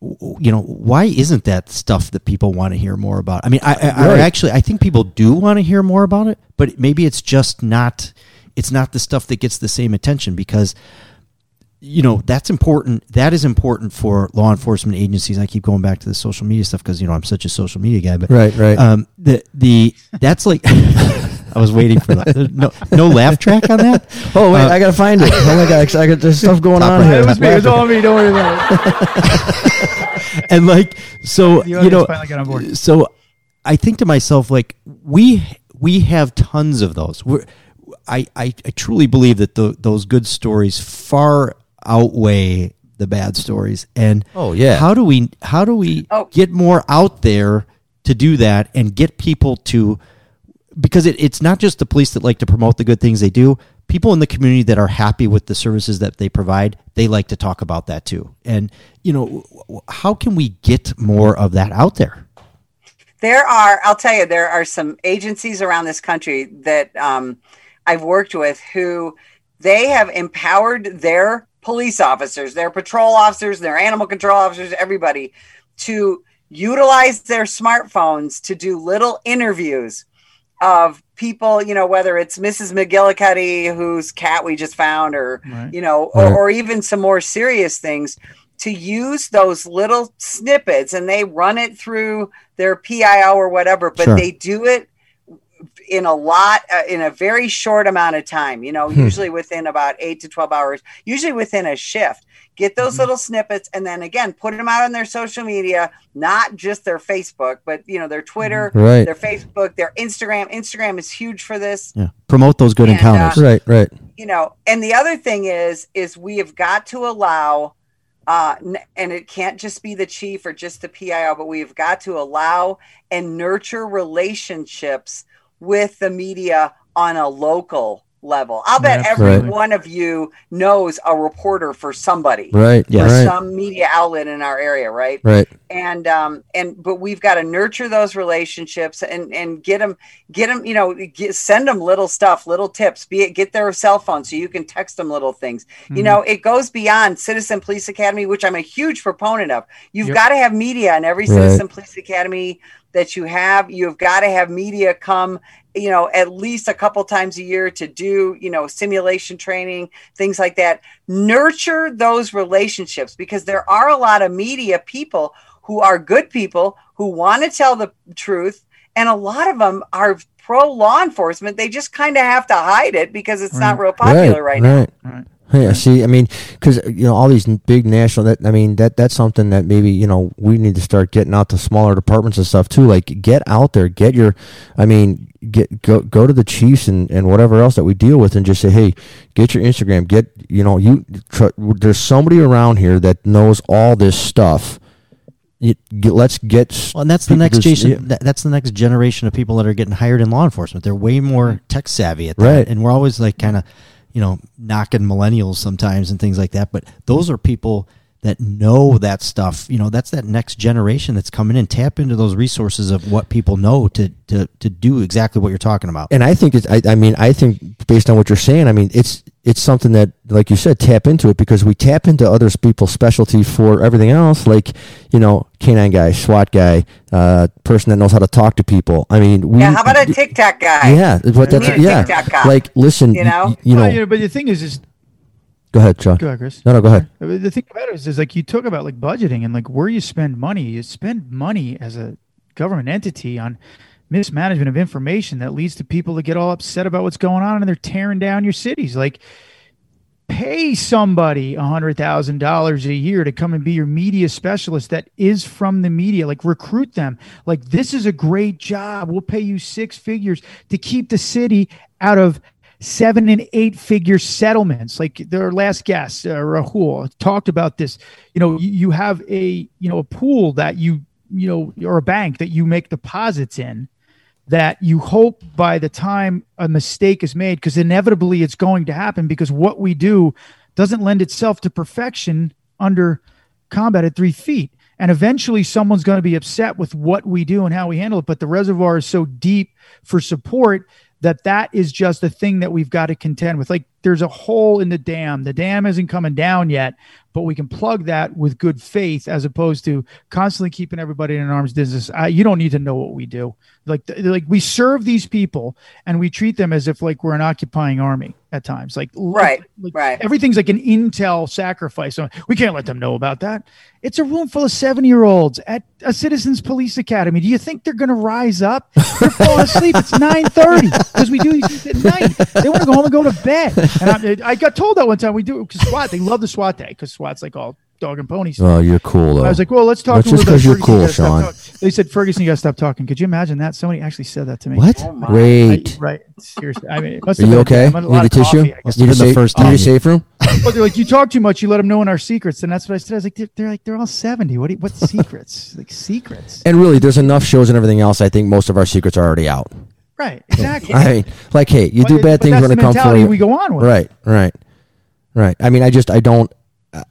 you know, why isn't that stuff that people want to hear more about? I mean, I, I, I actually I think people do want to hear more about it, but maybe it's just not it's not the stuff that gets the same attention because you know that's important that is important for law enforcement agencies i keep going back to the social media stuff because you know i'm such a social media guy but Right, right. um the the that's like i was waiting for that no no laugh track on that Oh wait, Uh, I gotta find it. Oh my god, I got there's stuff going on right. here. It was me. It was all me. Don't worry about it. and like so The you know finally got on board. so i think to myself like we we have tons of those We're, I, I i truly believe that the, those good stories far outweigh the bad stories and Oh, yeah. how do we how do we Oh. get more out there to do that and get people to because it, it's not just the police that like to promote the good things they do people in the community that are happy with the services that they provide they like to talk about that too and you know w- w- how can we get more of that out there There are, I'll tell you, there are some agencies around this country that um, I've worked with who they have empowered their police officers, their patrol officers, their animal control officers, everybody to utilize their smartphones to do little interviews of people, you know, whether it's Mrs. McGillicuddy, whose cat we just found, or, Right. you know, or, Right. or even some more serious things to use those little snippets and they run it through their PIO or whatever, but Sure. they do it in a lot uh, in a very short amount of time you know Hmm. usually within about 8 to 12 hours usually within a shift get those Mm-hmm. little snippets and then again put them out on their social media not just their facebook but you know their twitter Mm-hmm. Right. their facebook their instagram instagram is huge for this yeah promote those good And, encounters Right, right. you know and the other thing is is we have got to allow uh, and it can't just be the chief or just the PIO, but we've got to allow and nurture relationships with the media on a local level. I'll bet every Absolutely. one of you knows a reporter for somebody, Right. Yes. for Right. some media outlet in our area, right? Right. and um and but we've got to nurture those relationships and and get them get them you know get, send them little stuff little tips be it get their cell phone so you can text them little things you know it goes beyond citizen police academy which i'm a huge proponent of you've Yep. got to have media in every Right. citizen police academy that you have you've got to have media come you know at least a couple times a year to do you know simulation training things like that. Nurture those relationships because there are a lot of media people who are good people who want to tell the truth and a lot of them are pro law enforcement. They just kind of have to hide it because it's not real popular right, now. Right. Right. Yeah, see, I mean, because you know all these big national. That I mean, that that's something that maybe you know we need to start getting out to smaller departments and stuff too. Like, get out there, get your, I mean, get go go to the chiefs and and whatever else that we deal with, and just say, hey, get your Instagram, get you know you. Tr- there's somebody around here that knows all this stuff. Get, let's get. Well, and that's the next yeah. that- That's the next generation of people that are getting hired in law enforcement. They're way more tech savvy at that, Right. and we're always like kind of, you know, knocking millennials sometimes and things like that. But those are people that know that stuff. You know, that's that next generation that's coming in. Tap into those resources of what people know to to to do exactly what you're talking about. and I think it's. I, I mean, I think based on what you're saying, I mean, it's it's something that, like you said, tap into it because we tap into other people's specialty for everything else, like you know, canine guy, SWAT guy, uh, person that knows how to talk to people. I mean, we, yeah how about a tiktok guy yeah, but that's yeah. Guy. Like, listen, You you know? know, you Well, know. you know, but the thing is, is Go ahead, Sean. go ahead, Chris. No, no, go ahead. Uh, The thing about it is, is like you talk about like budgeting and like where you spend money. You spend money as a government entity on mismanagement of information that leads to people to get all upset about what's going on and they're tearing down your cities. Like, pay somebody a hundred thousand dollars a year to come and be your media specialist that is from the media. Like, recruit them. Like, this is a great job. We'll pay you six figures to keep the city out of seven and eight figure settlements. Like their last guest, uh, Rahul, talked about this. You know, you, you have a you know a pool that you you know or a bank that you make deposits in that you hope by the time a mistake is made, because inevitably it's going to happen, because what we do doesn't lend itself to perfection under combat at three feet. And eventually someone's going to be upset with what we do and how we handle it. But the reservoir is so deep for support that that is just a thing that we've got to contend with. Like there's a hole in the dam. The dam isn't coming down yet, but we can plug that with good faith as opposed to constantly keeping everybody in an arm's distance. I, you don't need to know what we do. Like, like we serve these people and we treat them as if like we're an occupying army at times. Like, right, like, right. Everything's like an intel sacrifice. So we can't let them know about that. It's a room full of seven year olds at a citizens police academy. Do you think they're going to rise up? They're falling asleep. It's nine thirty because we do these things at night. They want to go home and go to bed. And I, I got told that one time we do because SWAT. They love the SWAT day because SWAT's like all dog and pony stuff. Oh, you're cool though. I was like, well, let's talk. That's just because you're cool, Sean. They said Ferguson, you got to stop talking. Could you imagine that? Somebody actually said that to me. What? Oh. Wait. I- right. Seriously. I mean, it must Are have you been- okay? I'm a Need a of coffee, tissue? I. Need a the safe, first need a safe room? But they're like, you talk too much. You let them know in our secrets, and that's what I said. I was like, they're, they're like, they're all seventy. What? Do you, what secrets? like secrets? And really, there's enough shows and everything else. I think most of our secrets are already out. Right. Exactly. I mean, like, hey, you But do it- bad things when it comes for you. we go on with. Right, right, right. I mean, I just, I don't,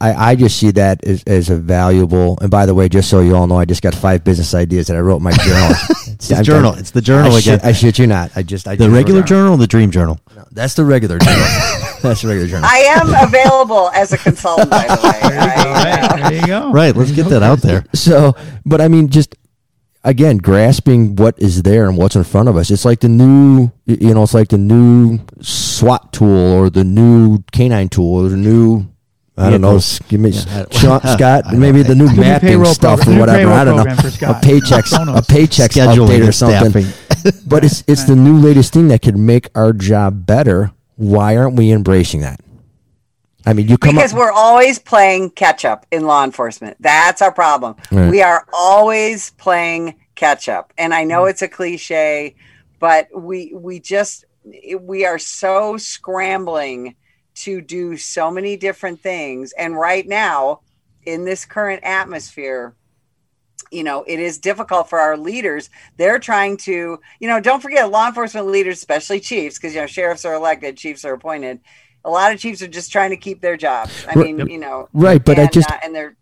I, I just see that as, as a valuable. And by the way, just so you all know, I just got five business ideas that I wrote in my journal. It's the journal. It's the journal I again. Shit, I shit you not. I just, I the just regular journal, or the dream journal. No, That's the regular journal. That's the regular journal. I am available as a consultant, by the way. I, uh, There you go. Right. Let's get that out there. so but i mean just again grasping what is there and what's in front of us it's like the new you know it's like the new swat tool or the new canine tool or the new I don't know. Give me Yeah, Sean, Scott. Maybe the new mapping stuff program- or whatever. I don't know. A Scott. paychecks, a paychecks Scheduling update or something. But it's it's the new latest thing that could make our job better. Why aren't we embracing that? I mean, you come because up, we're always playing catch up in law enforcement. That's our problem. Right. We are always playing catch up. And I Mm. know it's a cliche, but we we just we are so scrambling to do so many different things and right now in this current atmosphere you know it is difficult for our leaders they're trying to you know don't forget law enforcement leaders especially chiefs because you know sheriffs are elected chiefs are appointed a lot of chiefs are just trying to keep their jobs. I mean you know Right, but I just- uh, and they're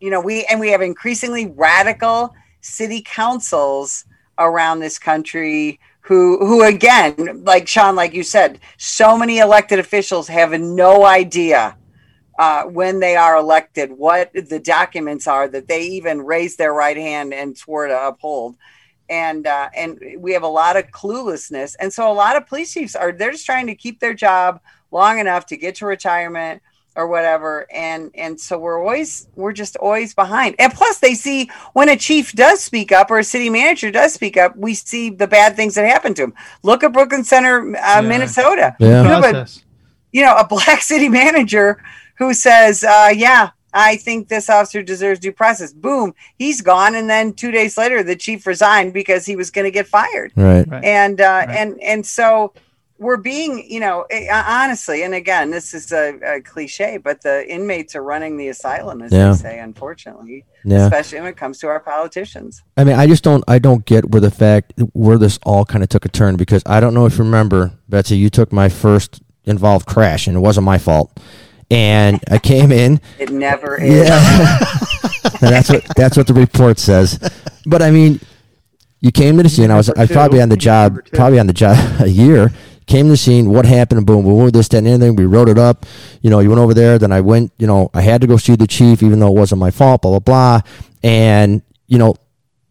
you know we and we have increasingly radical city councils around this country who who again like sean like you said so many elected officials have no idea uh, when they are elected what the documents are that they even raise their right hand and swore to uphold. And uh, and we have a lot of cluelessness. And so a lot of police chiefs are they're just trying to keep their job long enough to get to retirement or whatever and and so we're always we're just always behind and plus they see when a chief does speak up or a city manager does speak up we see the bad things that happen to him look at brooklyn center uh, minnesota Yeah. You have a- you know, a black city manager who says, uh, yeah, I think this officer deserves due process. Boom, he's gone. And then two days later, the chief resigned because he was going to get fired. right. Right. And, uh, Right. and, and so we're being, you know, eh, honestly, and again, this is a, a cliche, but the inmates are running the asylum, as Yeah. they say, unfortunately, Yeah. especially when it comes to our politicians. I mean, I just don't. I don't get where the fact where this all kind of took a turn because I don't know if you remember, Betsy. You took my first involved crash, and it wasn't my fault. And I came in. It never is. Yeah, And that's what that's what the report says. But I mean, you came to the scene. I was I was probably on the job, probably on the job a year. Came to the scene. What happened? Boom, boom, boom. This, that, and anything. We wrote it up. You know, you went over there. Then I went. You know, I had to go see the chief, even though it wasn't my fault. Blah blah blah. And you know,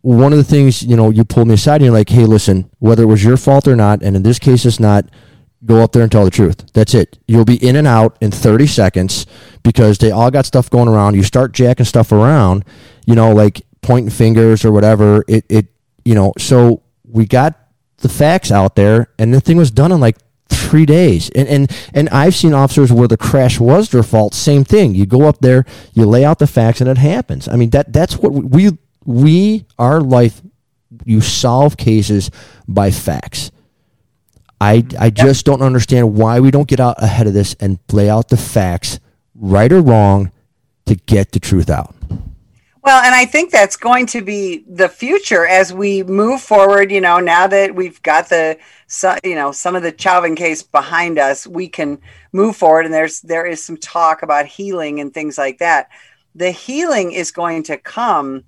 one of the things you know, you pulled me aside and you're like, "Hey, listen, whether it was your fault or not, and in this case it's not, go up there and tell the truth. That's it. You'll be in and out in 30 seconds because they all got stuff going around. You start jacking stuff around, you know, like pointing fingers or whatever. It, it, you know, so we got the facts out there and the thing was done in like three days. And, and, and I've seen officers where the crash was their fault. Same thing. You go up there, you lay out the facts and it happens. I mean, that, that's what we, we, our life, you solve cases by facts. I, I just don't understand why we don't get out ahead of this and lay out the facts, right or wrong, to get the truth out. Well, and I think that's going to be the future as we move forward. You know, now that we've got the, you know, some of the Chauvin case behind us, we can move forward. And there's there is some talk about healing and things like that. The healing is going to come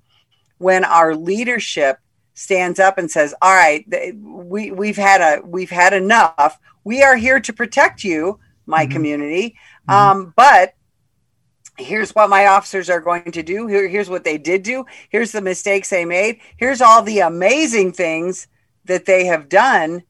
when our leadership stands up and says, "All right, we we've had a we've had enough. We are here to protect you." my Mhm. community. Um, but here's what my officers are going to do. Here, here's what they did do. Here's the mistakes they made. Here's all the amazing things that they have done.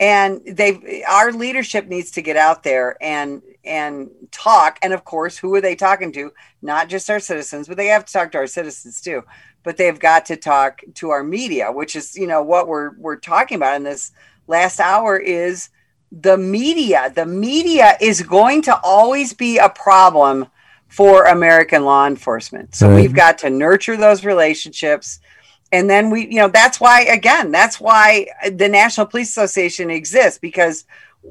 And they, our leadership needs to get out there and and talk. And of course, who are they talking to? Not just our citizens, but they have to talk to our citizens too. But they've got to talk to our media, which is you know what we're we're talking about in this last hour is the media. The media is going to always be a problem for American law enforcement. So Right. we've got to nurture those relationships. And then we, you know, that's why, again, that's why the National Police Association exists because,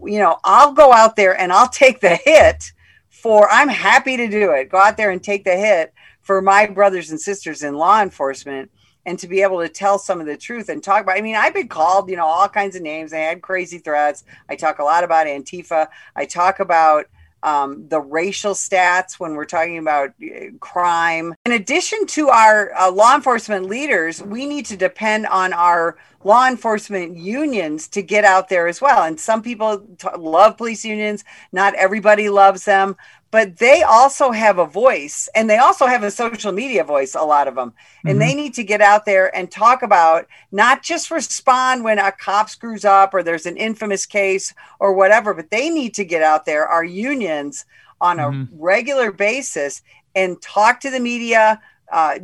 you know, I'll go out there and I'll take the hit for, I'm happy to do it. Go out there and take the hit for my brothers and sisters in law enforcement and to be able to tell some of the truth and talk about. I mean, I've been called, you know, all kinds of names. I had crazy threats. I talk a lot about Antifa. I talk about um, the racial stats when we're talking about uh, crime. In addition to our uh, law enforcement leaders, we need to depend on our law enforcement unions to get out there as well. And some people t- love police unions, not everybody loves them, but they also have a voice and they also have a social media voice, a lot of them. And they need to get out there and talk about not just respond when a cop screws up or there's an infamous case or whatever, but they need to get out there, our unions, on a Mhm. regular basis and talk to the media uh,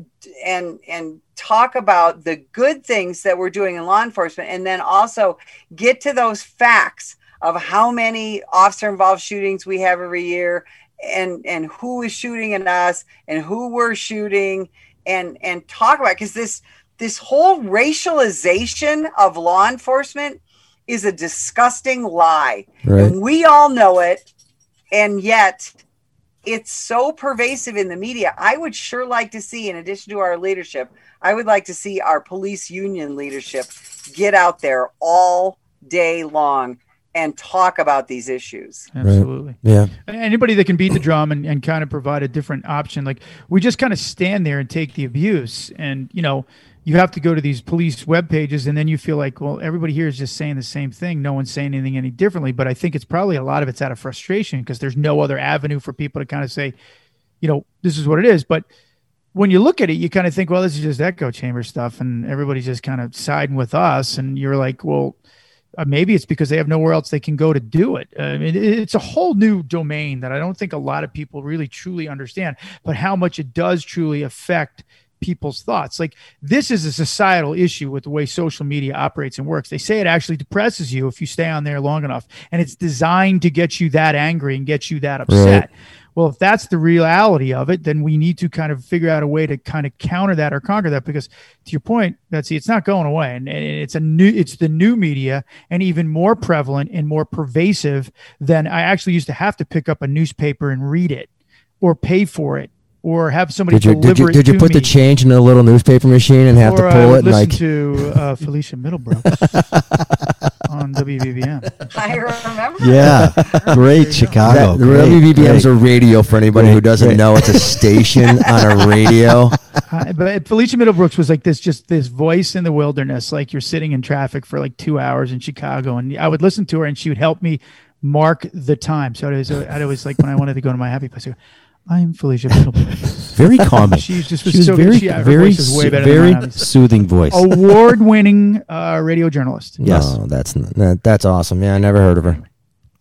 and and talk about the good things that we're doing in law enforcement, and then also get to those facts of how many officer involved shootings we have every year and and who is shooting at us and who we're shooting and and talk about because this this whole racialization of law enforcement is a disgusting lie Right. and we all know it and yet it's so pervasive in the media i would sure like to see in addition to our leadership i would like to see our police union leadership get out there all day long and talk about these issues Absolutely. Yeah. Anybody that can beat the drum and, and kind of provide a different option. Like we just kind of stand there and take the abuse. And, you know, you have to go to these police web pages and then you feel like, well, everybody here is just saying the same thing. No one's saying anything any differently. But I think it's probably a lot of it's out of frustration because there's no other avenue for people to kind of say, you know, this is what it is. But when you look at it, you kind of think, well, this is just echo chamber stuff, and everybody's just kind of siding with us. And you're like, well, uh, maybe it's because they have nowhere else they can go to do it. I mean, it- it's a whole new domain that I don't think a lot of people really truly understand, but how much it does truly affect people's thoughts. Like this is a societal issue with the way social media operates and works. They say it actually depresses you if you stay on there long enough, and it's designed to get you that angry and get you that upset. Well, if that's the reality of it, then we need to kind of figure out a way to kind of counter that or conquer that. Because to your point, Betsy, it's not going away, and, and it's a new, it's the new media, and even more prevalent and more pervasive than I actually used to have to pick up a newspaper and read it, or pay for it, or have somebody Did you deliver did you it did you to put the change in a little newspaper machine and have or to I pull would it and listen like to uh, Felicia Middlebrook on WBBM. i remember Yeah, great Chicago. that, the great, WBBM is great. a radio for anybody who doesn't great. know. It's a station on a radio. Hi, but Felicia Middlebrooks was like this, just this voice in the wilderness. Like you're sitting in traffic for like two hours in Chicago, and I would listen to her, and she would help me mark the time. So it was, I'd always like when I wanted to go to my happy place. I go, I'm Felicia Middlebrooks. very calming. She just She was, was so very, good. She, her very, voice is way better very than soothing voice. Award-winning uh, radio journalist. Yes. No, that's that, that's awesome. Yeah, I never heard of her.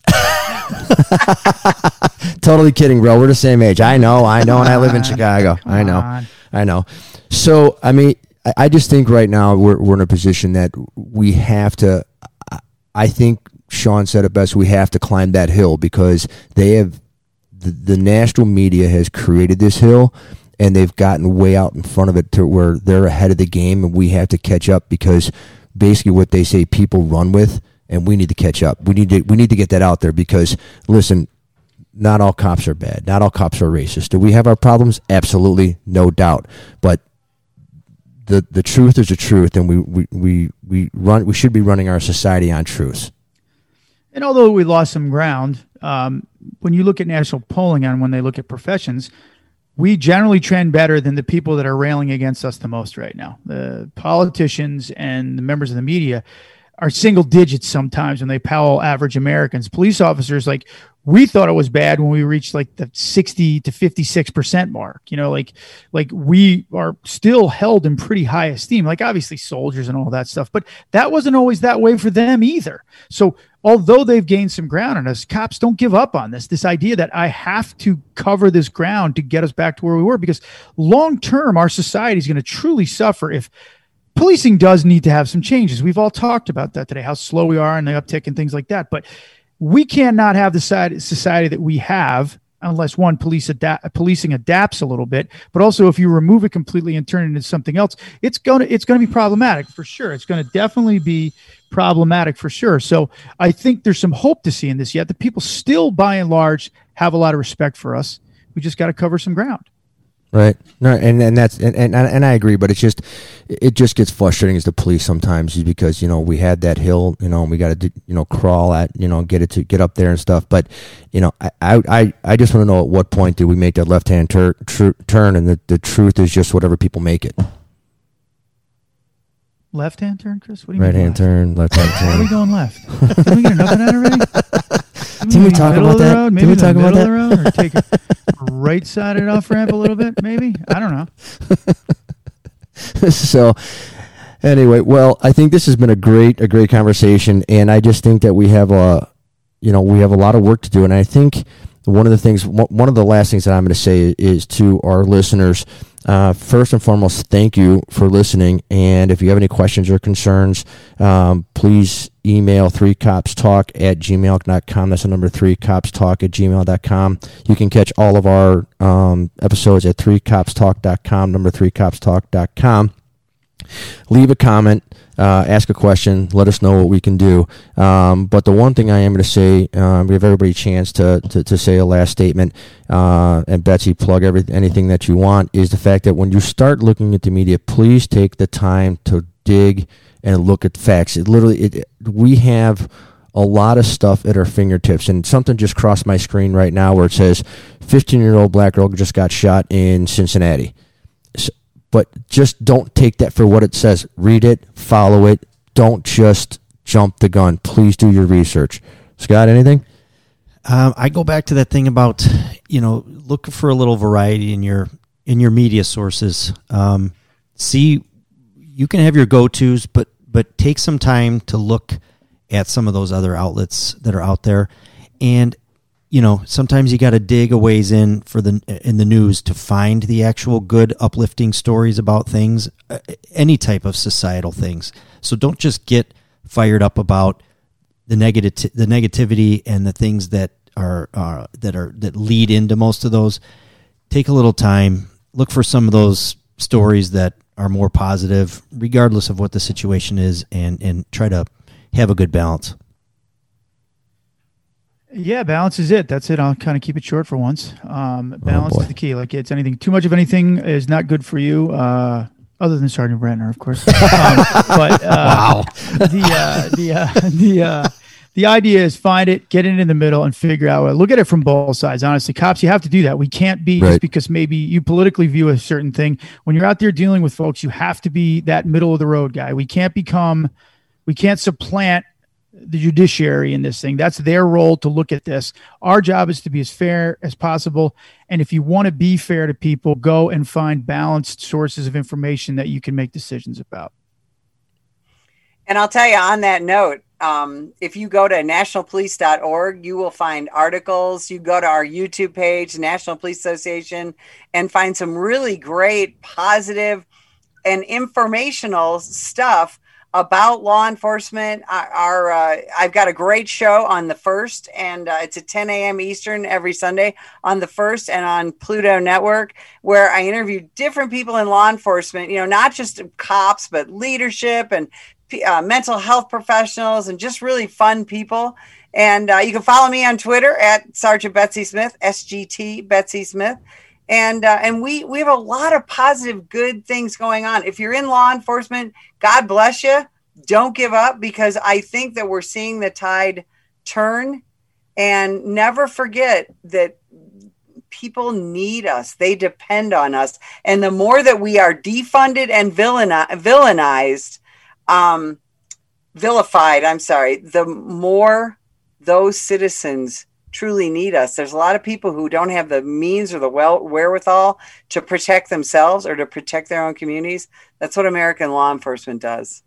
totally kidding, bro. We're the same age. I know, I know, and I live in Chicago. I know, on. I know. So, I mean, I, I just think right now we're we're in a position that we have to. I- I think Sean said it best. We have to climb that hill because they have the, the national media has created this hill and they've gotten way out in front of it to where they're ahead of the game and we have to catch up because basically what they say people run with and we need to catch up. We need to we need to get that out there because listen, not all cops are bad. Not all cops are racist. Do we have our problems? Absolutely, no doubt. But the the truth is the truth and we, we, we, we run we should be running our society on truth. And although we lost some ground, um, when you look at national polling and when they look at professions, we generally trend better than the people that are railing against us the most right now. The politicians and the members of the media are single digits sometimes when they pal average Americans. Police officers, like we thought it was bad when we reached like the 60 to 56% mark you know like like we are still held in pretty high esteem like obviously soldiers and all that stuff but that wasn't always that way for them either so although they've gained some ground on us cops don't give up on this this idea that i have to cover this ground to get us back to where we were because long term our society is going to truly suffer if policing does need to have some changes. We've all talked about that today how slow we are and the uptick and things like that. But we cannot have the society that we have unless one police policing adapts a little bit but also if you remove it completely and turn it into something else it's going to it's going to be problematic for sure. It's going to definitely be problematic for sure. So i think there's some hope to see in this yet the people still by and large have a lot of respect for us. We just got to cover some ground Right. No, and and that's and, and and I agree, but it's just it just gets frustrating as the police sometimes because you know we had that hill, you know, and we got to you know crawl at you know get it to get up there and stuff. But you know, I I I just want to know at what point did we make that left hand tur- tr- turn, and the the truth is just whatever people make it. Left hand turn, Chris. What do you right mean Right hand left? turn, left hand turn. Are we going left? Did we get of that already? Did we talk middle about of the that? Road? Did Maybe we talk about middle of the road, or take a right sided off ramp a little bit? Maybe I don't know. so anyway, well, I think this has been a great a great conversation, and I just think that we have a you know we have a lot of work to do, and I think one of the things one of the last things that I'm going to say is to our listeners. Uh, first and foremost, thank you for listening. And if you have any questions or concerns, um, please email three cops talk at gmail.com. That's the number three cops talk at gmail.com. You can catch all of our um, episodes at 3copstalk.com, number 3copstalk.com. Leave a comment, uh, ask a question, let us know what we can do. Um, but the one thing I am going to say, um, give everybody a chance to, to, to say a last statement, uh, and Betsy, plug every, anything that you want, is the fact that when you start looking at the media, please take the time to dig and look at facts. It literally, it, we have a lot of stuff at our fingertips. And something just crossed my screen right now where it says 15 year old black girl just got shot in Cincinnati. So, but just don't take that for what it says. Read it, follow it. Don't just jump the gun. Please do your research. Scott, anything? Um, I go back to that thing about you know look for a little variety in your in your media sources. Um, see, you can have your go tos, but but take some time to look at some of those other outlets that are out there, and you know sometimes you got to dig a ways in for the in the news to find the actual good uplifting stories about things, uh, any type of societal things. So don't just get fired up about the negative the negativity and the things that are uh, that are that lead into most of those. Take a little time, look for some of those stories that are more positive, regardless of what the situation is, and and try to have a good balance. Yeah, balance is it. That's it. I'll kind of keep it short for once. Um, balance boy. is the key. Like it's anything too much of anything is not good for you. Uh, other than Sergeant Brantner, of course. um, but uh, the uh, the uh, the uh, the idea is find it, get it in the middle, and figure out. Look at it from both sides. Honestly, cops, you have to do that. We can't be Right. just because maybe you politically view a certain thing. When you're out there dealing with folks, you have to be that middle of the road guy. We can't become, we can't supplant the judiciary in this thing. That's their role to look at this. Our job is to be as fair as possible. And if you want to be fair to people, go and find balanced sources of information that you can make decisions about. And I'll tell you on that note, um, if you go to nationalpolice.org, you will find articles. You go to our YouTube page, National Police Association, and find some really great, positive, and informational stuff about law enforcement. Our, our uh, I've got a great show on the first, and uh, it's at 10 a.m. Eastern every Sunday on the first and on Pluto Network, where I interview different people in law enforcement. You know, not just cops, but leadership and uh, mental health professionals and just really fun people. And uh, you can follow me on Twitter at Sergeant Betsy Smith, SGT Betsy Smith. And uh, and we we have a lot of positive, good things going on. If you're in law enforcement, God bless you. Don't give up because I think that we're seeing the tide turn. And never forget that people need us. They depend on us. And the more that we are defunded and villainized, um, vilified. I'm sorry. The more those citizens truly need us, there's a lot of people who don't have the means or the well wherewithal to protect themselves or to protect their own communities. That's what American law enforcement does.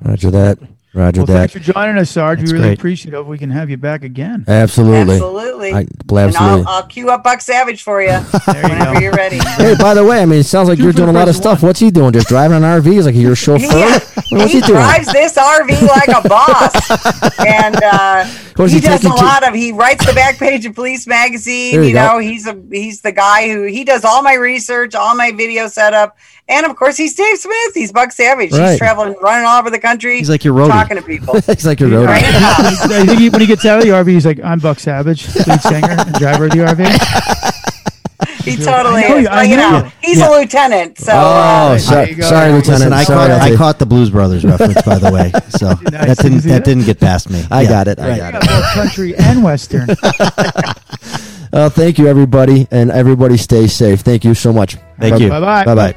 Roger that. Roger Well, that. thanks for joining us, Sarge. That's we really great. appreciate it. We can have you back again. Absolutely. Absolutely. I, And absolutely. I'll, I'll cue up Buck Savage for you There you whenever go. you're ready. Hey, by the way, I mean, it sounds like Two you're doing a lot of stuff. one. What's he doing? Just driving an RV? He's like your chauffeur? He, What's he he doing? drives this RV like a boss, and uh, he he does a to- lot of. He writes the back page of Police Magazine. There you You, know, he's a he's the guy who he does all my research, all my video setup, and of course he's Dave Smith. He's Buck Savage. Right. He's traveling, running all over the country. He's like your roadie. Talking to people. He's like your roadie. Right? I think he, when he gets out of the RV, he's like, "I'm Buck Savage, lead singer and driver of the RV." He totally know is. you- But, you know know, he's Yeah. a lieutenant, so Oh, uh, so- There you go. sorry, Lieutenant. Listen, I sorry, caught, I'll I take- caught the Blues Brothers reference, by the way. So Nice. that Did you didn't that that? didn't get past me. I Yeah, got it. I got it. country and western. Uh, thank you, everybody, and everybody stay safe. Thank you so much. Thank you. Bye-bye. Bye bye.